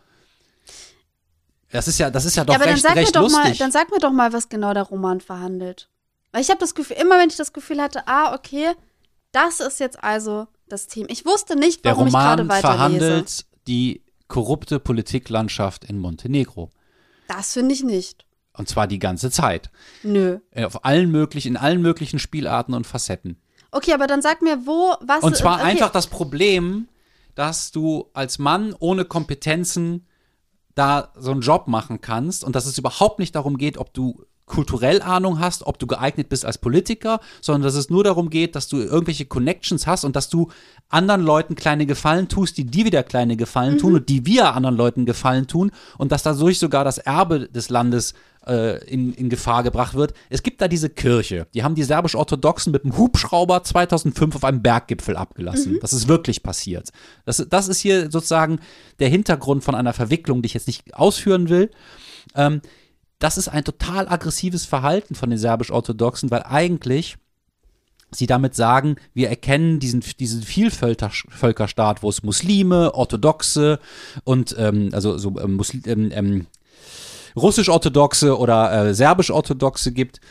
Das ist ja, das ist ja doch ja, aber dann recht, sag, mir recht doch lustig. mal, dann sag mir doch mal, was genau der Roman verhandelt. Weil ich habe das Gefühl, immer wenn ich das Gefühl hatte, ah, okay, das ist jetzt also das Thema. Ich wusste nicht, Der warum ich gerade Roman weiterlese. verhandelt die korrupte Politiklandschaft in Montenegro. Das finde ich nicht. Und zwar die ganze Zeit. Nö. Äh, Auf allen möglichen, in allen möglichen Spielarten und Facetten. Okay, aber dann sag mir, wo, was. Und zwar okay. einfach das Problem, dass du als Mann ohne Kompetenzen da so einen Job machen kannst und dass es überhaupt nicht darum geht, ob du kulturell Ahnung hast, ob du geeignet bist als Politiker, sondern dass es nur darum geht, dass du irgendwelche Connections hast und dass du anderen Leuten kleine Gefallen tust, die dir wieder kleine Gefallen tun und die wir anderen Leuten Gefallen tun und dass dadurch sogar das Erbe des Landes äh, in, in Gefahr gebracht wird. Es gibt da diese Kirche, die haben die serbisch-orthodoxen mit einem Hubschrauber 2005 auf einem Berggipfel abgelassen. Das ist wirklich passiert. Das, das ist hier sozusagen der Hintergrund von einer Verwicklung, die ich jetzt nicht ausführen will. Ähm, das ist ein total aggressives Verhalten von den serbisch-orthodoxen, weil eigentlich sie damit sagen, wir erkennen diesen, diesen Vielvölkerstaat, wo es Muslime, Orthodoxe und ähm, also so ähm, Musli ähm, ähm, russisch-orthodoxe oder äh, serbisch-orthodoxe gibt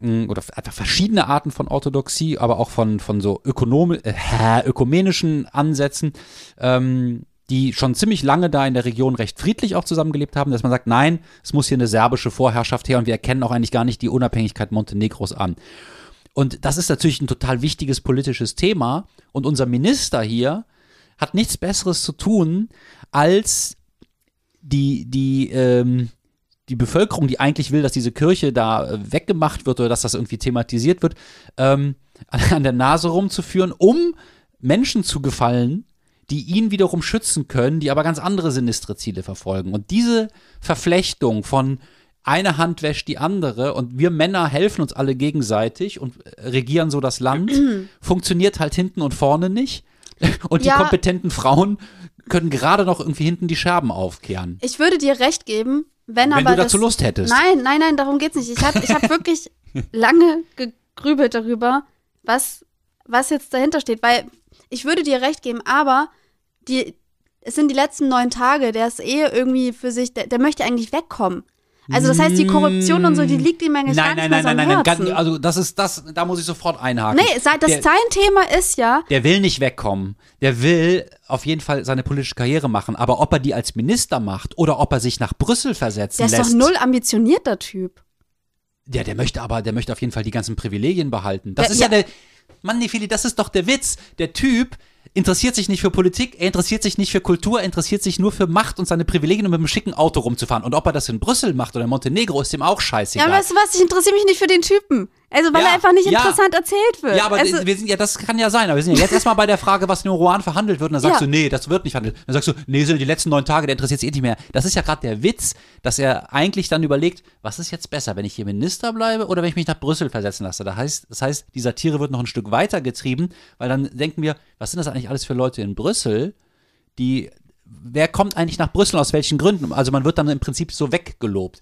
mh, oder einfach verschiedene Arten von Orthodoxie, aber auch von, von so ökonom äh, ökumenischen Ansätzen. Ähm, die schon ziemlich lange da in der Region recht friedlich auch zusammengelebt haben, dass man sagt, nein, es muss hier eine serbische Vorherrschaft her und wir erkennen auch eigentlich gar nicht die Unabhängigkeit Montenegros an. Und das ist natürlich ein total wichtiges politisches Thema und unser Minister hier hat nichts Besseres zu tun, als die, die, ähm, die Bevölkerung, die eigentlich will, dass diese Kirche da äh, weggemacht wird oder dass das irgendwie thematisiert wird, ähm, an der Nase rumzuführen, um Menschen zu gefallen, die ihn wiederum schützen können, die aber ganz andere sinistre Ziele verfolgen. Und diese Verflechtung von eine Hand wäscht die andere und wir Männer helfen uns alle gegenseitig und regieren so das Land, funktioniert halt hinten und vorne nicht. Und die Ja. kompetenten Frauen können gerade noch irgendwie hinten die Scherben aufkehren. Ich würde dir recht geben, wenn, Wenn aber du dazu das, Lust hättest. Nein, nein, nein, darum geht's nicht. Ich habe ich hab wirklich lange gegrübelt darüber, was, was jetzt dahinter steht, weil ich würde dir recht geben, aber die, es sind die letzten neun Tage, der ist eh irgendwie für sich, der, der möchte eigentlich wegkommen. Also das heißt, die Korruption und so, die liegt ihm eigentlich Nein, gar nein, nicht nein, mehr so nein, am nein, nein, ganz, also das ist das, da muss ich sofort einhaken. nee, das der, sein Thema ist ja, der will nicht wegkommen. Der will auf jeden Fall seine politische Karriere machen. Aber ob er die als Minister macht oder ob er sich nach Brüssel versetzen der ist lässt. doch null ambitionierter Typ. Ja, der möchte aber, der möchte auf jeden Fall die ganzen Privilegien behalten. Das Ja, ist ja, ja. der. Mann, Nefili, das ist doch der Witz. Der Typ interessiert sich nicht für Politik, er interessiert sich nicht für Kultur, er interessiert sich nur für Macht und seine Privilegien, um mit einem schicken Auto rumzufahren. Und ob er das in Brüssel macht oder in Montenegro, ist ihm auch Ja, scheißegal. weißt du was, ich interessiere mich nicht für den Typen. Also, weil Ja, er einfach nicht ja. interessant erzählt wird. Ja, aber also, wir sind ja, das kann ja sein. Aber wir sind ja jetzt erstmal bei der Frage, was in Rouen verhandelt wird. Und dann sagst Ja. du, nee, das wird nicht verhandelt. Dann sagst du, nee, sind die letzten neun Tage, der interessiert sich eh nicht mehr. Das ist ja gerade der Witz, dass er eigentlich dann überlegt, was ist jetzt besser, wenn ich hier Minister bleibe oder wenn ich mich nach Brüssel versetzen lasse. Das heißt, das heißt, die Satire wird noch ein Stück weiter getrieben, weil dann denken wir, was sind das eigentlich alles für Leute in Brüssel, die, wer kommt eigentlich nach Brüssel, aus welchen Gründen? Also man wird dann im Prinzip so weggelobt.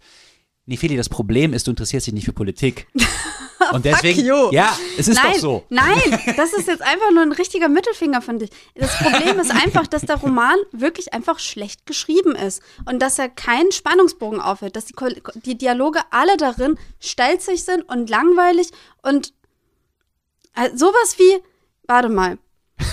Nee, Feli, das Problem ist, du interessierst dich nicht für Politik. Und deswegen, ja, es ist nein, doch so. Nein, das ist jetzt einfach nur ein richtiger Mittelfinger von dich. Das Problem ist einfach, dass der Roman wirklich einfach schlecht geschrieben ist und dass er keinen Spannungsbogen aufhält, dass die, die Dialoge alle darin stelzig sind und langweilig und äh, sowas wie, warte mal.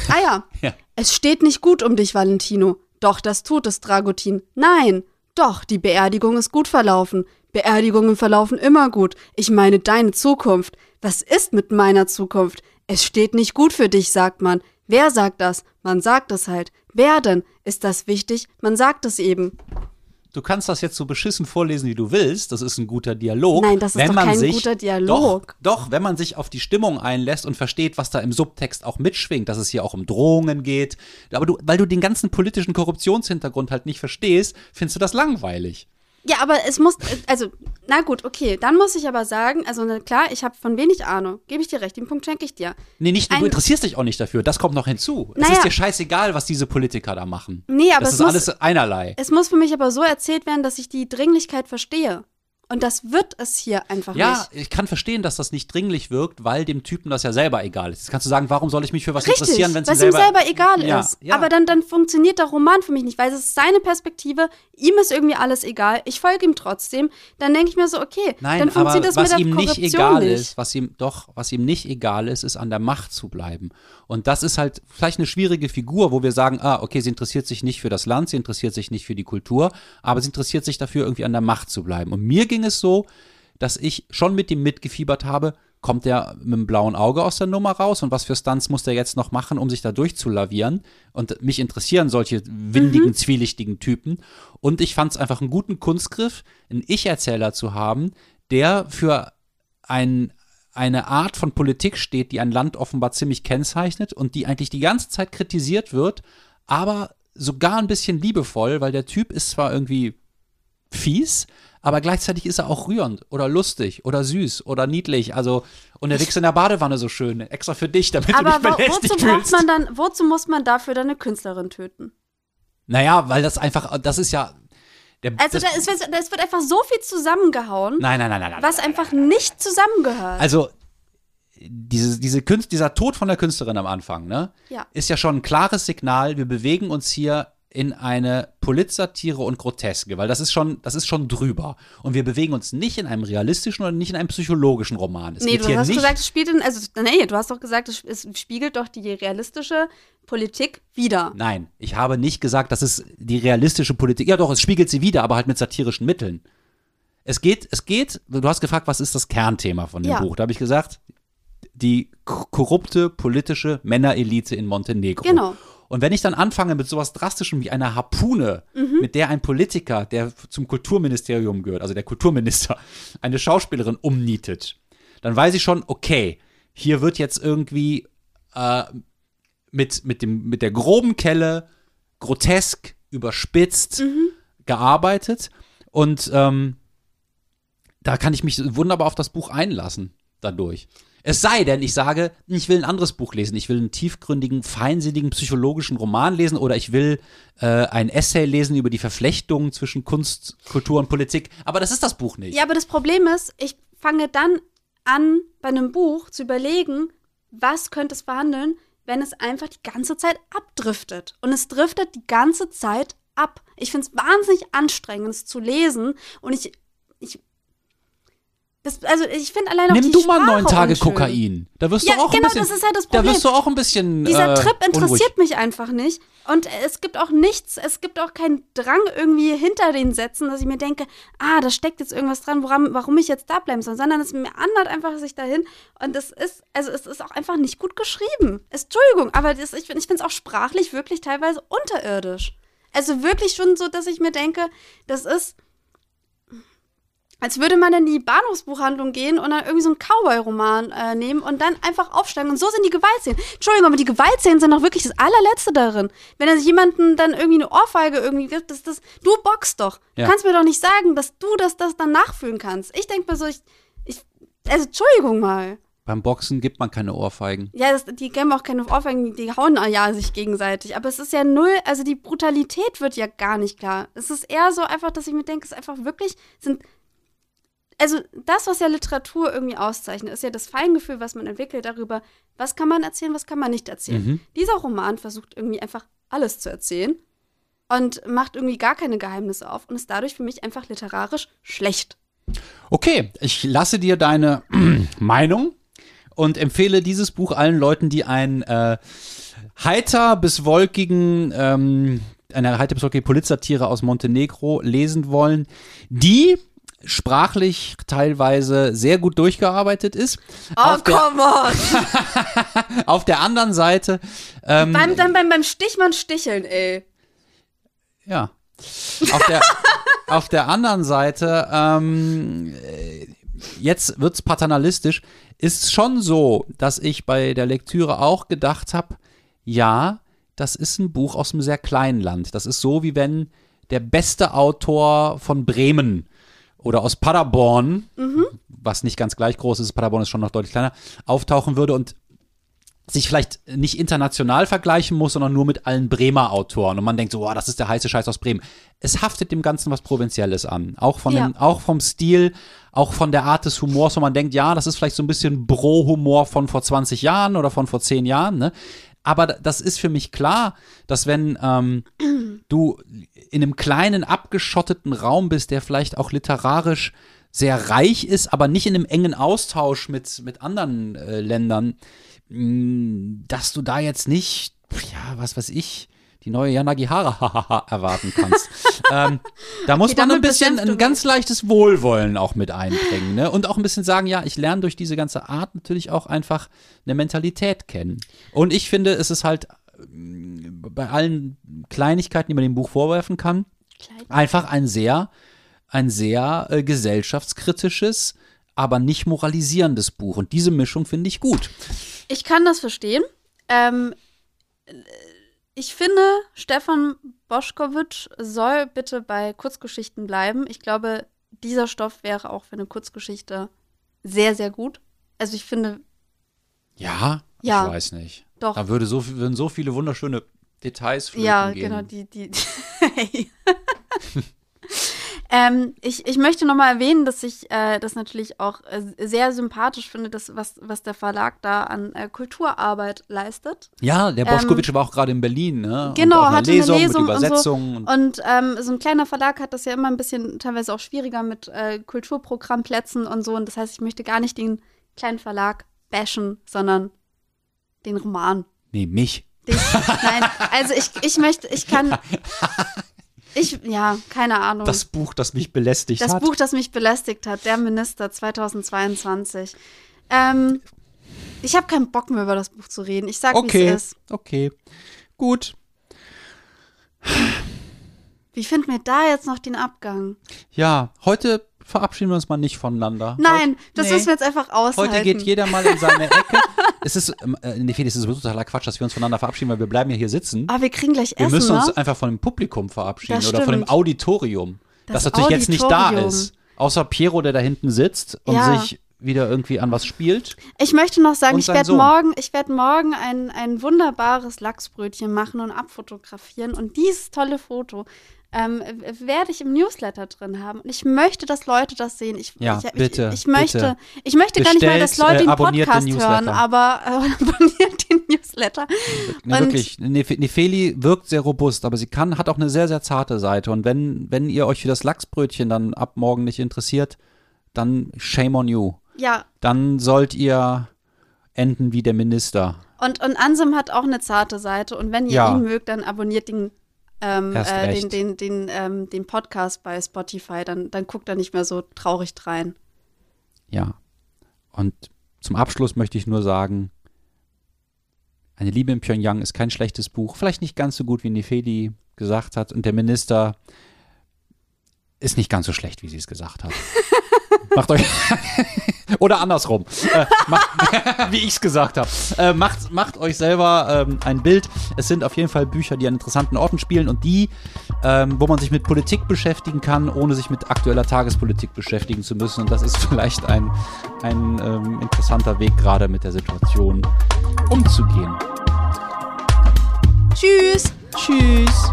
Ah ja, Ja. es steht nicht gut um dich, Valentino. Doch, das tut es, Dragutin. Nein, doch, die Beerdigung ist gut verlaufen. Beerdigungen verlaufen immer gut. Ich meine deine Zukunft. Was ist mit meiner Zukunft? Es steht nicht gut für dich, sagt man. Wer sagt das? Man sagt es halt. Wer denn? Ist das wichtig? Man sagt es eben. Du kannst das jetzt so beschissen vorlesen, wie du willst. Das ist ein guter Dialog. Nein, das ist wenn doch kein sich, guter Dialog. Doch, doch, wenn man sich auf die Stimmung einlässt und versteht, was da im Subtext auch mitschwingt, dass es hier auch um Drohungen geht. Aber du, weil du den ganzen politischen Korruptionshintergrund halt nicht verstehst, findest du das langweilig. Ja, aber es muss, also, na gut, okay. Dann muss ich aber sagen, also na klar, ich habe von wenig Ahnung. Gebe ich dir recht, den Punkt schenke ich dir. Nee, nicht, Ein- du interessierst dich auch nicht dafür. Das kommt noch hinzu. Es Naja. ist dir scheißegal, was diese Politiker da machen. Nee, aber das es ist muss- alles einerlei. Es muss für mich aber so erzählt werden, dass ich die Dringlichkeit verstehe. Und das wird es hier einfach Ja, nicht. ich kann verstehen, dass das nicht dringlich wirkt, weil dem Typen das ja selber egal ist. Jetzt kannst du sagen, warum soll ich mich für was Richtig, interessieren, wenn es was ihm ihm selber, selber egal Ja, ist. ja. Aber dann, dann funktioniert der Roman für mich nicht, weil es ist seine Perspektive, ihm ist irgendwie alles egal, ich folge ihm trotzdem. Dann denke ich mir so, okay, Nein, dann funktioniert das mit was der ihm nicht Korruption egal nicht. ist, was ihm doch, was ihm nicht egal ist, ist an der Macht zu bleiben. Und das ist halt vielleicht eine schwierige Figur, wo wir sagen, ah, okay, sie interessiert sich nicht für das Land, sie interessiert sich nicht für die Kultur, aber sie interessiert sich dafür, irgendwie an der Macht zu bleiben. Und mir ging es so, dass ich schon mit ihm mitgefiebert habe, kommt der mit dem blauen Auge aus der Nummer raus und was für Stunts muss der jetzt noch machen, um sich da durchzulavieren? Und mich interessieren solche windigen, zwielichtigen Typen. Und ich fand es einfach einen guten Kunstgriff, einen Ich-Erzähler zu haben, der für ein, eine Art von Politik steht, die ein Land offenbar ziemlich kennzeichnet und die eigentlich die ganze Zeit kritisiert wird, aber sogar ein bisschen liebevoll, weil der Typ ist zwar irgendwie fies, aber gleichzeitig ist er auch rührend oder lustig oder süß oder niedlich. Also, und der wächst in der Badewanne so schön, extra für dich, damit Aber du dich belästigt wozu, fühlst. man dann, wozu muss man dafür dann eine Künstlerin töten? Naja, weil das einfach, das ist ja. Der, Also das, da, es, wird, einfach so viel zusammengehauen, nein, nein, nein, nein, nein. was einfach nicht zusammengehört. Also, diese, diese Künst, dieser Tod von der Künstlerin am Anfang, ne? Ja. Ist ja schon ein klares Signal, wir bewegen uns hier in eine Politsatire und Groteske, weil das ist schon, das ist schon drüber. Und wir bewegen uns nicht in einem realistischen oder nicht in einem psychologischen Roman. Es nee, du hast gesagt, es spielt in, also nee, du hast doch gesagt, es, es spiegelt doch die realistische Politik wider. Nein, ich habe nicht gesagt, das ist die realistische Politik. Ja, doch, es spiegelt sie wieder, aber halt mit satirischen Mitteln. Es geht, es geht, du hast gefragt, was ist das Kernthema von dem Ja. Buch? Da habe ich gesagt, die korrupte politische Männerelite in Montenegro. Genau. Und wenn ich dann anfange mit sowas Drastischem wie einer Harpune, Mhm. mit der ein Politiker, der zum Kulturministerium gehört, also der Kulturminister, eine Schauspielerin umnietet, dann weiß ich schon, okay, hier wird jetzt irgendwie äh, mit, mit, dem, mit der groben Kelle grotesk, überspitzt gearbeitet. Und ähm, da kann ich mich wunderbar auf das Buch einlassen dadurch. Es sei denn, ich sage, ich will ein anderes Buch lesen. Ich will einen tiefgründigen, feinsinnigen, psychologischen Roman lesen oder ich will äh, ein Essay lesen über die Verflechtungen zwischen Kunst, Kultur und Politik. Aber das ist das Buch nicht. Ja, aber das Problem ist, ich fange dann an, bei einem Buch zu überlegen, was könnte es verhandeln, wenn es einfach die ganze Zeit abdriftet. Und es driftet die ganze Zeit ab. Ich finde es wahnsinnig anstrengend, es zu lesen. Und ich. ich das, also ich finde allein auch Nimm die du mal Sprache neun Tage unschön. Kokain. Da wirst Ja, du auch genau, ein bisschen. das ist ja das Da Problem. wirst du auch ein bisschen. Dieser äh, Trip interessiert unruhig. mich einfach nicht. Und es gibt auch nichts, es gibt auch keinen Drang irgendwie hinter den Sätzen, dass ich mir denke, ah, da steckt jetzt irgendwas dran, woran, warum ich jetzt da bleiben soll, sondern es mir andert einfach sich dahin. Und es ist, also es ist auch einfach nicht gut geschrieben. Es, Entschuldigung, aber das, ich, ich finde es auch sprachlich wirklich teilweise unterirdisch. Also wirklich schon so, dass ich mir denke, das ist, als würde man in die Bahnhofsbuchhandlung gehen und dann irgendwie so einen Cowboy-Roman äh, nehmen und dann einfach aufsteigen. Und so sind die Gewaltszenen. Entschuldigung, aber die Gewaltszenen sind doch wirklich das allerletzte darin. Wenn er sich jemanden dann irgendwie eine Ohrfeige irgendwie gibt, das, das, du boxst doch. Du Ja. kannst mir doch nicht sagen, dass du das, das dann nachfühlen kannst. Ich denke mir so, ich, ich, also Entschuldigung mal. Beim Boxen gibt man keine Ohrfeigen. Ja, das, die geben auch keine Ohrfeigen, die, die hauen ja sich gegenseitig. Aber es ist ja null, also die Brutalität wird ja gar nicht klar. Es ist eher so einfach, dass ich mir denke, es ist einfach wirklich, sind, also das, was ja Literatur irgendwie auszeichnet, ist ja das Feingefühl, was man entwickelt darüber, was kann man erzählen, was kann man nicht erzählen. Mhm. Dieser Roman versucht irgendwie einfach alles zu erzählen und macht irgendwie gar keine Geheimnisse auf und ist dadurch für mich einfach literarisch schlecht. Okay, ich lasse dir deine Meinung und empfehle dieses Buch allen Leuten, die einen äh, heiter bis wolkigen, ähm, eine heiter bis wolkige Polizsatire aus Montenegro lesen wollen, die sprachlich teilweise sehr gut durchgearbeitet ist. Oh, auf, der, come on! auf der anderen Seite, ähm, beim, dann beim, beim Stichmann sticheln, ey. ja, auf der, auf der anderen Seite, ähm, äh, jetzt wird's paternalistisch, ist schon so, dass ich bei der Lektüre auch gedacht habe, ja, das ist ein Buch aus einem sehr kleinen Land. Das ist so, wie wenn der beste Autor von Bremen oder aus Paderborn, was nicht ganz gleich groß ist, Paderborn ist schon noch deutlich kleiner, auftauchen würde und sich vielleicht nicht international vergleichen muss, sondern nur mit allen Bremer Autoren. Und man denkt so, wow, das ist der heiße Scheiß aus Bremen. Es haftet dem Ganzen was Provinzielles an. Auch, von Ja. dem, auch vom Stil, auch von der Art des Humors, wo man denkt, ja, das ist vielleicht so ein bisschen Bro-Humor von vor 20 Jahren oder von vor 10 Jahren. Ne? Aber das ist für mich klar, dass wenn ähm, du in einem kleinen, abgeschotteten Raum bist, der vielleicht auch literarisch sehr reich ist, aber nicht in einem engen Austausch mit, mit anderen äh, Ländern, mh, dass du da jetzt nicht, ja, was weiß ich, die neue Yanagihara erwarten kannst. ähm, da muss Okay, man ein bisschen ein ganz leichtes Wohlwollen auch mit einbringen. Ne? Und auch ein bisschen sagen, ja, ich lerne durch diese ganze Art natürlich auch einfach eine Mentalität kennen. Und ich finde, es ist halt mh, bei allen Kleinigkeiten, die man dem Buch vorwerfen kann, einfach ein sehr ein sehr äh, gesellschaftskritisches, aber nicht moralisierendes Buch. Und diese Mischung finde ich gut. Ich kann das verstehen. Ähm, ich finde, Stefan Boschkowitsch soll bitte bei Kurzgeschichten bleiben. Ich glaube, dieser Stoff wäre auch für eine Kurzgeschichte sehr, sehr gut. Also ich finde. Ja, Ja. ich weiß nicht. Doch. Da würde so, würden so viele wunderschöne Details flöten Ja, gehen. genau, die, die. Hey. Ähm, ich, ich möchte nochmal erwähnen, dass ich äh, das natürlich auch äh, sehr sympathisch finde, dass, was, was der Verlag da an äh, Kulturarbeit leistet. Ja, der Boschkowitsch war auch gerade in Berlin, ne? Ähm, Genau, einer hatte eine Lesung, Lesung mit und so. Übersetzungen. Und Und ähm, so ein kleiner Verlag hat das ja immer ein bisschen teilweise auch schwieriger mit äh, Kulturprogrammplätzen und so. Und das heißt, ich möchte gar nicht den kleinen Verlag bashen, sondern den Roman. nee, mich. Den, nein, also ich, ich möchte, ich kann. Ich, ja, keine Ahnung. Das Buch, das mich belästigt Das hat. Buch, das mich belästigt hat, Der Minister 2022. Ähm, ich habe keinen Bock mehr über das Buch zu reden. Ich sag, wie okay, es ist. okay. Gut. Wie finden wir da jetzt noch den Abgang? Ja, heute verabschieden wir uns mal nicht voneinander. Nein, heute, das nee. müssen wir jetzt einfach aushalten. Heute geht jeder mal in seine Ecke. es ist, ähm, äh, nee, es ist totaler Quatsch, dass wir uns voneinander verabschieden, weil wir bleiben ja hier sitzen. Aber wir kriegen gleich wir Essen, müssen uns ne? einfach von dem Publikum verabschieden oder von dem. Auditorium. Das, Das natürlich jetzt nicht da ist. Außer Piero, der da hinten sitzt und Ja. sich wieder irgendwie an was spielt. Ich möchte noch sagen, ich werde morgen, ich werde morgen ein, ein wunderbares Lachsbrötchen machen und abfotografieren. Und dieses tolle Foto ähm, werde ich im Newsletter drin haben. Und ich möchte, dass Leute das sehen. Ich, Ja, ich, bitte, Ich, ich möchte, bitte. ich möchte gar nicht mal, dass Bestellt, Leute äh, den abonniert den Podcast hören, aber äh, abonniert den Newsletter. Und- wirklich. Nef Nefeli wirkt sehr robust, aber sie kann, hat auch eine sehr, sehr zarte Seite. Und wenn, wenn ihr euch für das Lachsbrötchen dann ab morgen nicht interessiert, dann shame on you. Ja, Dann sollt ihr enden wie der Minister. und, und Ansem hat auch eine zarte Seite. Und wenn ihr Ja. ihn mögt, dann abonniert den, ähm, äh, den, den, den, ähm, den Podcast bei Spotify. Dann, dann guckt er nicht mehr so traurig rein. Ja. Und zum Abschluss möchte ich nur sagen, Eine Liebe in Pyongyang ist kein schlechtes Buch. Vielleicht nicht ganz so gut, wie Nefeli gesagt hat. Und der Minister ist nicht ganz so schlecht, wie sie es gesagt hat. macht euch. Oder andersrum. Äh, macht, wie ich es gesagt habe. Äh, macht, macht euch selber ähm, ein Bild. Es sind auf jeden Fall Bücher, die an interessanten Orten spielen und die, ähm, wo man sich mit Politik beschäftigen kann, ohne sich mit aktueller Tagespolitik beschäftigen zu müssen. Und das ist vielleicht ein, ein ähm, interessanter Weg, gerade mit der Situation umzugehen. Tschüss! Tschüss!